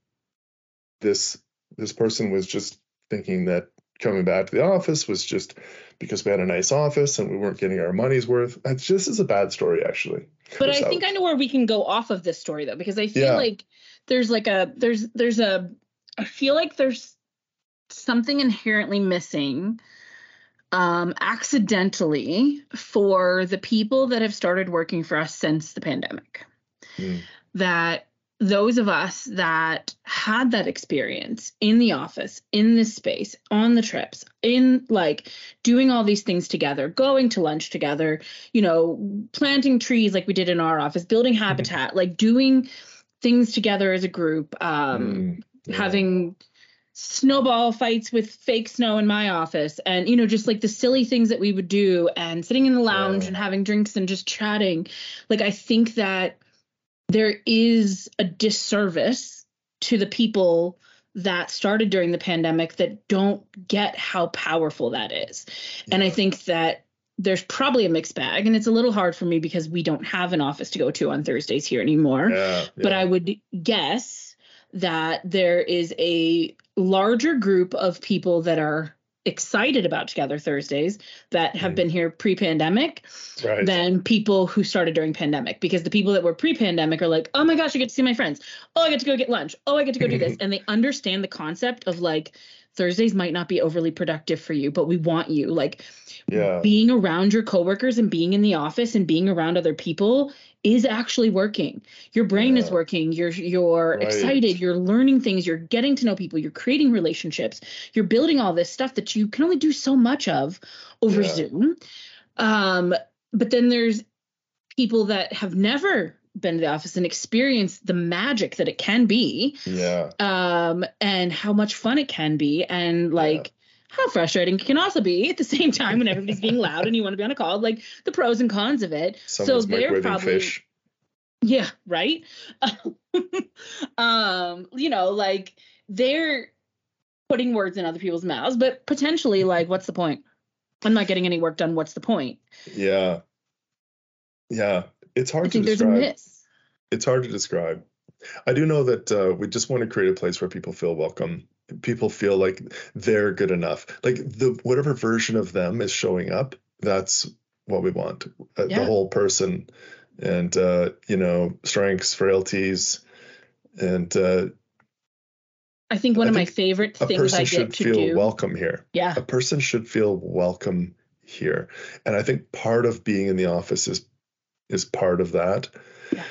this this person was just thinking that coming back to the office was just because we had a nice office and we weren't getting our money's worth. It's just is a bad story, actually. But I think I know where we can go off of this story though, because I feel Yeah. like there's like a there's there's a I feel like there's something inherently missing um accidentally for the people that have started working for us since the pandemic Hmm. that those of us that had that experience in the office, in this space, on the trips, in like doing all these things together, going to lunch together, you know, planting trees like we did in our office, building habitat, like doing things together as a group, um, Mm, yeah. having snowball fights with fake snow in my office and you know just like the silly things that we would do and sitting in the lounge Yeah. and having drinks and just chatting like i think that there is a disservice to the people that started during the pandemic that don't get how powerful that is. And i think that there's probably a mixed bag and it's a little hard for me because we don't have an office to go to on thursdays here anymore. Yeah, but. I would guess that there is a larger group of people that are excited about Together Thursdays that have Mm. been here pre-pandemic right. than people who started during pandemic because the people that were pre-pandemic are like, "Oh my gosh, I get to see my friends. Oh, I get to go get lunch. Oh, I get to go do this." and they understand the concept of like Thursdays might not be overly productive for you, but we want you. Like yeah. being around your coworkers and being in the office and being around other people is actually working. Your brain is working. You're you're Right. excited. You're learning things. You're getting to know people. You're creating relationships. You're building all this stuff that you can only do so much of over Yeah. Zoom. Um, but then there's people that have never been to the office and experienced the magic that it can be yeah. um and how much fun it can be and like how frustrating it can also be at the same time when everybody's being loud and you want to be on a call like the pros and cons of it Someone's so they're probably fish. yeah right um you know like they're putting words in other people's mouths but potentially like what's the point i'm not getting any work done what's the point Yeah. Yeah. It's hard i to think there's a describe. miss It's hard to describe. I do know that uh, we just want to create a place where people feel welcome. People feel like they're good enough. Like the whatever version of them is showing up, that's what we want. Uh, Yeah. The whole person, and uh, you know, strengths, frailties, and uh, i think one I of my favorite things i should get to feel do welcome here. yeah a person should feel welcome here and i think part of being in the office is is part of that Yeah.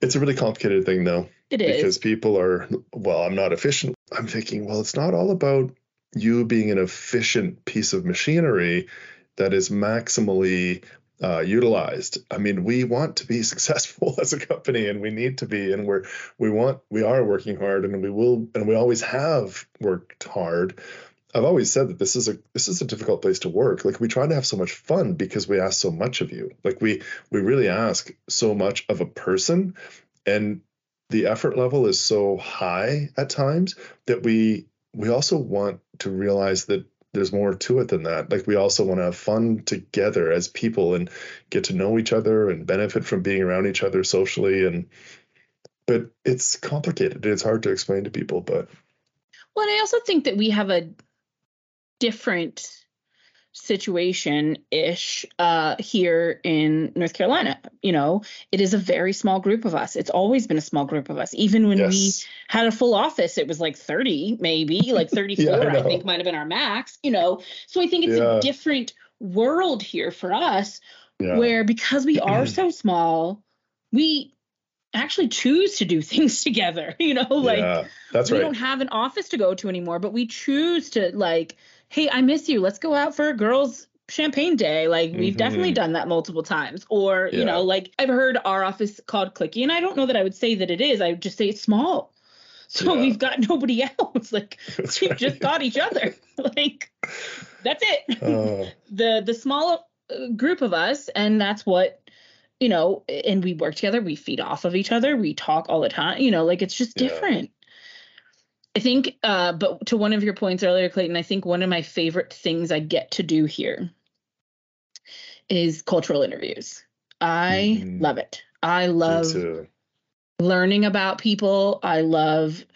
it's a really complicated thing though it is because people are well i'm not efficient i'm thinking well it's not all about you being an efficient piece of machinery that is maximally uh, utilized i mean we want to be successful as a company and we need to be and we're we want we are working hard and we will and we always have worked hard I've always said that this is a this is a difficult place to work. Like we try to have so much fun because we ask so much of you. Like we we really ask so much of a person and the effort level is so high at times that we we also want to realize that there's more to it than that. Like we also want to have fun together as people and get to know each other and benefit from being around each other socially and but it's complicated. It's hard to explain to people, but Well, and I also think that we have a different situation ish uh, here in North Carolina. You know, it is a very small group of us. It's always been a small group of us. Even when we had a full office, it was like 30, maybe like 34, Yeah, I I, think might have been our max, you know. So I think it's Yeah. a different world here for us Yeah. where because we are so small, we actually choose to do things together, you know, like yeah, that's we right. don't have an office to go to anymore, but we choose to like, hey, I miss you. Let's go out for a girls' champagne day. Like we've definitely Mhm. done that multiple times. Or, you know, like I've heard our office called Clicky, and I don't know that I would say that it is. I would just say it's small. So Yeah. we've got nobody else. Like That's we've right. just got each other. like that's it. Uh, the the small uh, group of us, and that's what you know. And we work together. We feed off of each other. We talk all the time. You know, like it's just Yeah. different. I think, uh, but to one of your points earlier, Clayton, I think one of my favorite things I get to do here is cultural interviews. I Mhm. love it. I love learning about people. I love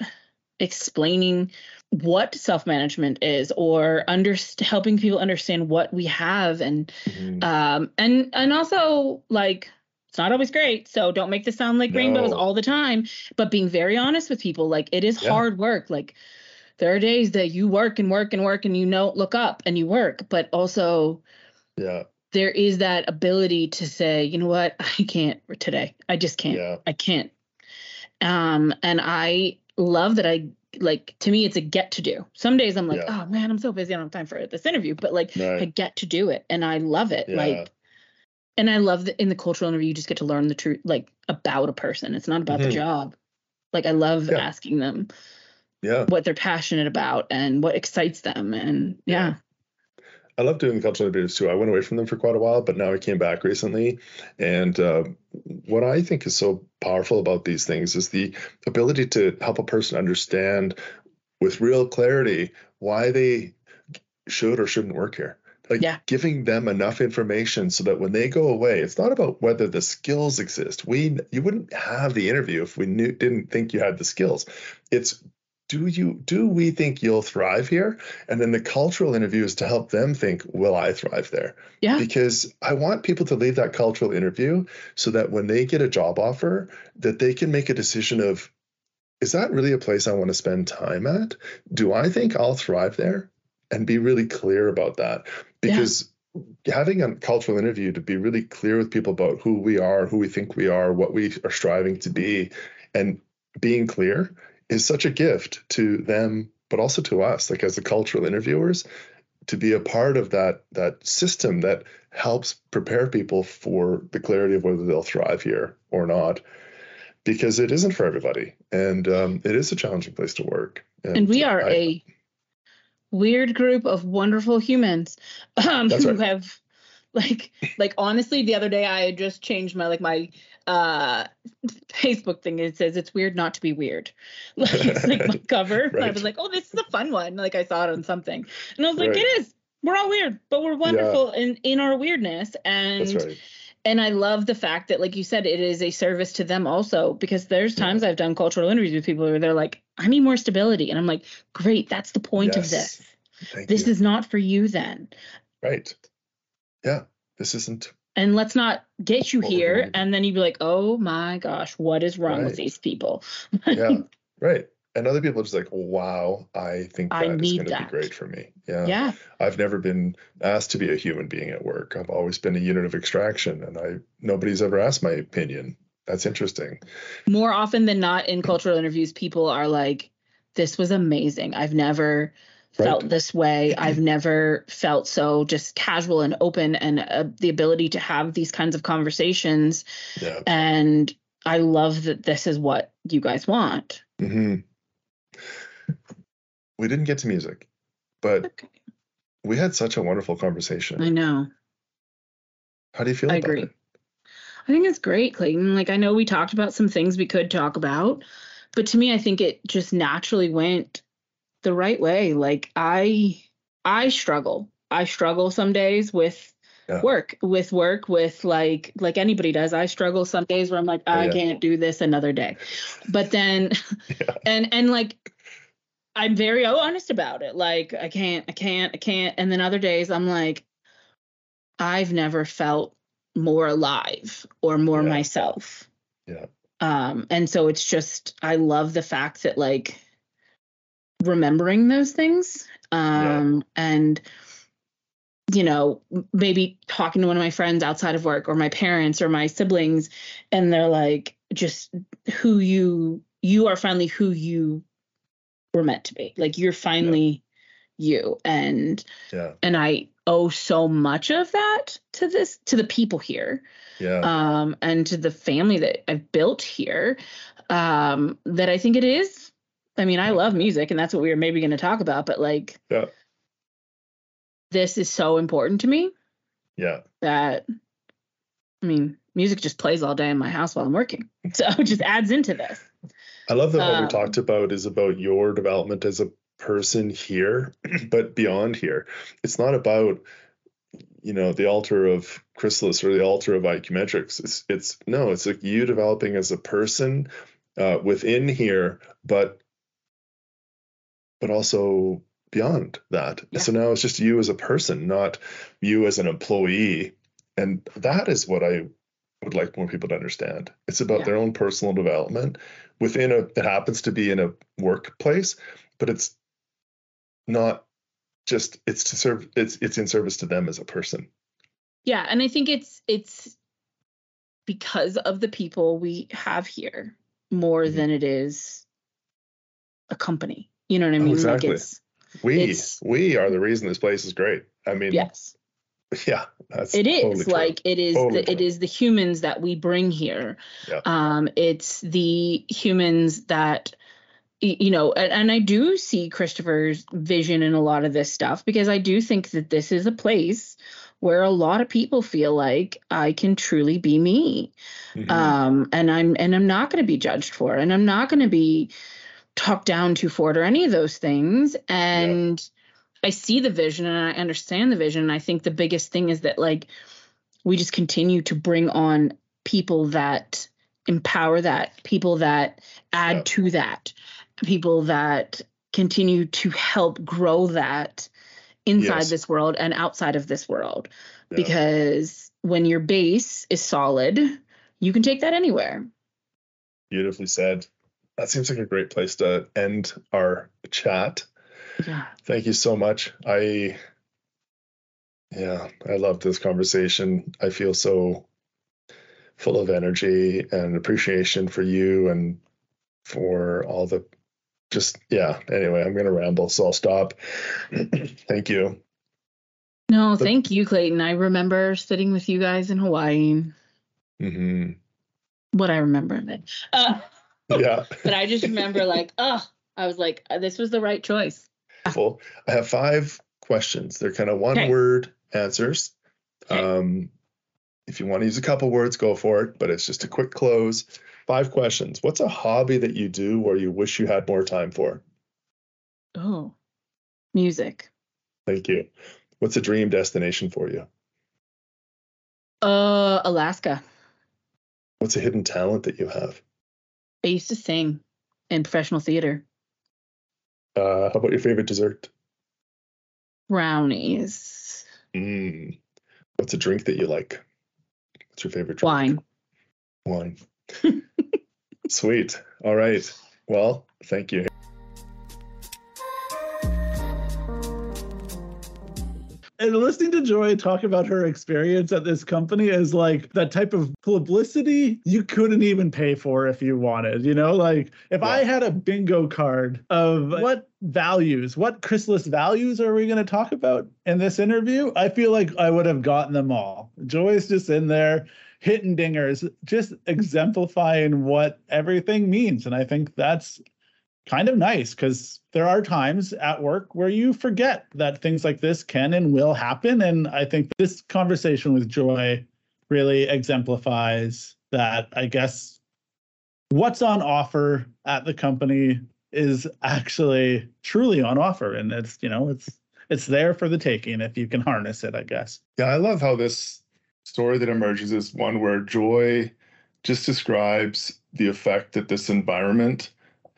explaining what self management is or under, helping people understand what we have and Mhm. um and and also like it's not always great so don't make this sound like rainbows all the time but being very honest with people like it is Yeah. hard work like there are days that you work and work and work and you don't look up and you work but also yeah. there is that ability to say you know what i can't today i just can't Yeah. i can't um and i love that i like to me it's a get to do some days i'm like Yeah. oh man i'm so busy i don't have time for this interview but like i get to do it and i love it Yeah. like and i love that in the cultural interview you just get to learn the truth like about a person it's not about the Mhm. job like i love Yeah. asking them Yeah. what they're passionate about and what excites them and yeah, I love doing the cultural interviews too. I went away from them for quite a while, but now I came back recently. And uh, what I think is so powerful about these things is the ability to help a person understand with real clarity why they should or shouldn't work here. Like Yeah. giving them enough information so that when they go away, it's not about whether the skills exist. We you wouldn't have the interview if we knew didn't think you had the skills. It's do you do we think you'll thrive here? And then the cultural interview is to help them think, will I thrive there? yeah Because I want people to leave that cultural interview so that when they get a job offer, that they can make a decision of, is that really a place I want to spend time at? Do I think I'll thrive there? And be really clear about that. Yeah. Because having a cultural interview to be really clear with people about who we are, who we think we are, what we are striving to be, and being clear is such a gift to them, but also to us, like as the cultural interviewers, to be a part of that that system that helps prepare people for the clarity of whether they'll thrive here or not, because it isn't for everybody, and um, it is a challenging place to work. and we are I- a weird group of wonderful humans um, That's who have like like honestly the other day i had just changed my like my uh facebook thing. It says it's weird not to be weird. Like it's like my cover. I was like oh this is a fun one. Like i saw it on something. And i was like Right. it is. We're all weird but we're wonderful in in our weirdness. And That's right. And I love the fact that, like you said, it is a service to them also. Because there's times I've done cultural interviews with people where they're like, "I need more stability," and I'm like, "Great, that's the point of this. Thank This you. is not for you then, right. Yeah, this isn't. and let's not get you here." going to do. And then you'd be like, "Oh my gosh, what is wrong with these people?" Yeah, right. And other people are just like, wow, I think I that is going to be great for me. Yeah. yeah, I've never been asked to be a human being at work. I've always been a unit of extraction, and I nobody's ever asked my opinion. That's interesting. more often than not in cultural interviews, people are like, "This was amazing. I've never." felt Right. this way. I've never felt so just casual and open and uh, the ability to have these kinds of conversations. Yeah. And I love that this is what you guys want. hmm We didn't get to music, but Okay. we had such a wonderful conversation. I know. How do you feel I about agree. it? I think it's great, Clayton. Like I know we talked about some things we could talk about, but to me I think it just naturally went the right way. Like I I struggle. I struggle some days with Yeah. work, with work, with like like anybody does. I struggle some days where I'm like, Oh, I yeah. can't do this another day. But then Yeah. and and like I'm very honest about it. Like I can't, I can't, I can't. And then other days I'm like, I've never felt more alive or more Yeah. myself. Yeah. Um, and so it's just I love the fact that like remembering those things. Um and you know, maybe talking to one of my friends outside of work or my parents or my siblings, and they're like, just who you you are finally who you were meant to be. Like you're finally you. And Yeah. and I owe so much of that to this to the people here Yeah. um, and to the family that I've built here, um, that I think it is. I mean, I love music, and that's what we were maybe going to talk about, but like, Yeah. this is so important to me yeah. that, I mean, music just plays all day in my house while I'm working, so it just adds into this. I love that what Um, we talked about is about your development as a person here, but beyond here. It's not about you know the altar of chrysalis or the altar of iQmetrix it's it's no it's like you developing as a person uh, within here but but also beyond that Yeah. so now it's just you as a person not you as an employee and that is what i would like more people to understand it's about Yeah. their own personal development within a it happens to be in a workplace but it's not just it's to serve it's it's in service to them as a person Yeah, and I think it's it's because of the people we have here more Mhm. than it is a company. You know what I Oh, mean? exactly. Like it's we It's- we are the reason this place is great i mean yes. yeah that's it is totally true. like it is Totally the, it true. is the humans that we bring here Yeah. um it's the humans that you know and, and i do see christopher's vision in a lot of this stuff because i do think that this is a place where a lot of people feel like i can truly be me Mhm. um and i'm and i'm not going to be judged for it and i'm not going to be talked down to for it or any of those things and i see the vision and i understand the vision and i think the biggest thing is that like we just continue to bring on people that empower that people that add Yeah. to that people that continue to help grow that inside Yes. this world and outside of this world Yeah. because when your base is solid you can take that anywhere beautifully said that seems like a great place to end our chat yeah. Thank you so much. I yeah i love this conversation. I feel so full of energy and appreciation for you and for all the just yeah anyway i'm gonna ramble so i'll stop. Thank you. No But- thank you clayton. I remember sitting with you guys in hawaii. Mm-hmm. what i remember of it. Uh, yeah. but i just remember like oh i was like uh, this was the right choice full. I have five questions. They're kind of one Okay. word answers. Okay. Um, if you want to use a couple words, go for it, but it's just a quick close. Five questions. What's a hobby that you do or you wish you had more time for? oh music Thank you. What's a dream destination for you? uh alaska What's a hidden talent that you have? i used to sing in professional theater Uh, how about your favorite dessert? brownies Mm. What's a drink that you like? What's your favorite drink? wine Wine. Sweet. All right. Well, thank you. And listening to Joy talk about her experience at this company is like that type of publicity you couldn't even pay for if you wanted. You know, like if I had a bingo card of what values, what chrysalis values are we going to talk about in this interview, I feel like I would have gotten them all. Joy's just in there hitting dingers, just exemplifying what everything means. And I think that's kind of nice because there are times at work where you forget that things like this can and will happen. And I think this conversation with Joy really exemplifies that. I guess what's on offer at the company is actually truly on offer. And it's, you know, it's, it's there for the taking if you can harness it, I guess. Yeah, I love how this story that emerges is one where joy just describes the effect that this environment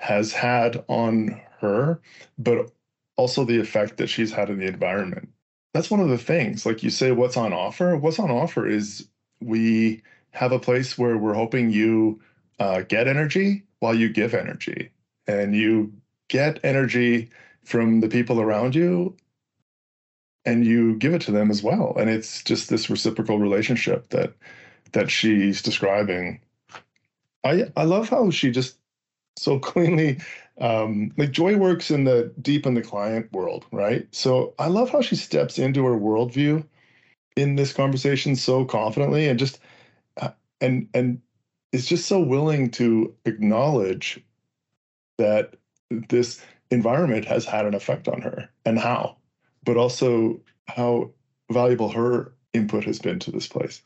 has had on her, but also the effect that she's had in the environment. That's one of the things. Like you say, what's on offer? What's on offer is we have a place where we're hoping you uh, get energy while you give energy, and you get energy from the people around you and you give it to them as well and it's just this reciprocal relationship that that she's describing i i love how she just so cleanly um like joy works in the deep in the client world right so i love how she steps into her worldview in this conversation so confidently and just uh, and and is just so willing to acknowledge that this environment has had an effect on her and how but also how valuable her input has been to this place.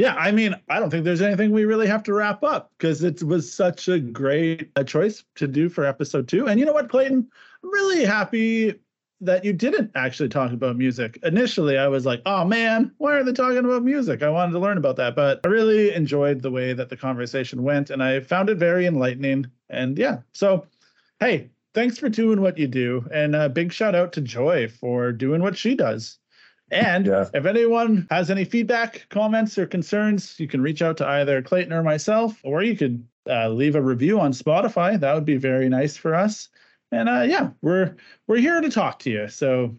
Yeah, I mean, I don't think there's anything we really have to wrap up because it was such a great a choice to do for episode two. And you know what, Clayton? I'm really happy that you didn't actually talk about music. Initially, I was like, oh man, why are they talking about music? I wanted to learn about that. But I really enjoyed the way that the conversation went and I found it very enlightening. And yeah, so hey, thanks for doing what you do. And a big shout out to Joy for doing what she does. And Yeah. if anyone has any feedback, comments, or concerns, you can reach out to either Clayton or myself, or you could uh, leave a review on Spotify. That would be very nice for us. And uh, yeah, we're we're here to talk to you. So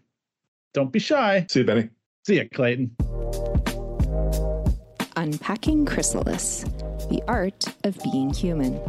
don't be shy. See you, Benny. See you, Clayton. Unpacking Chrysalis, the art of being human.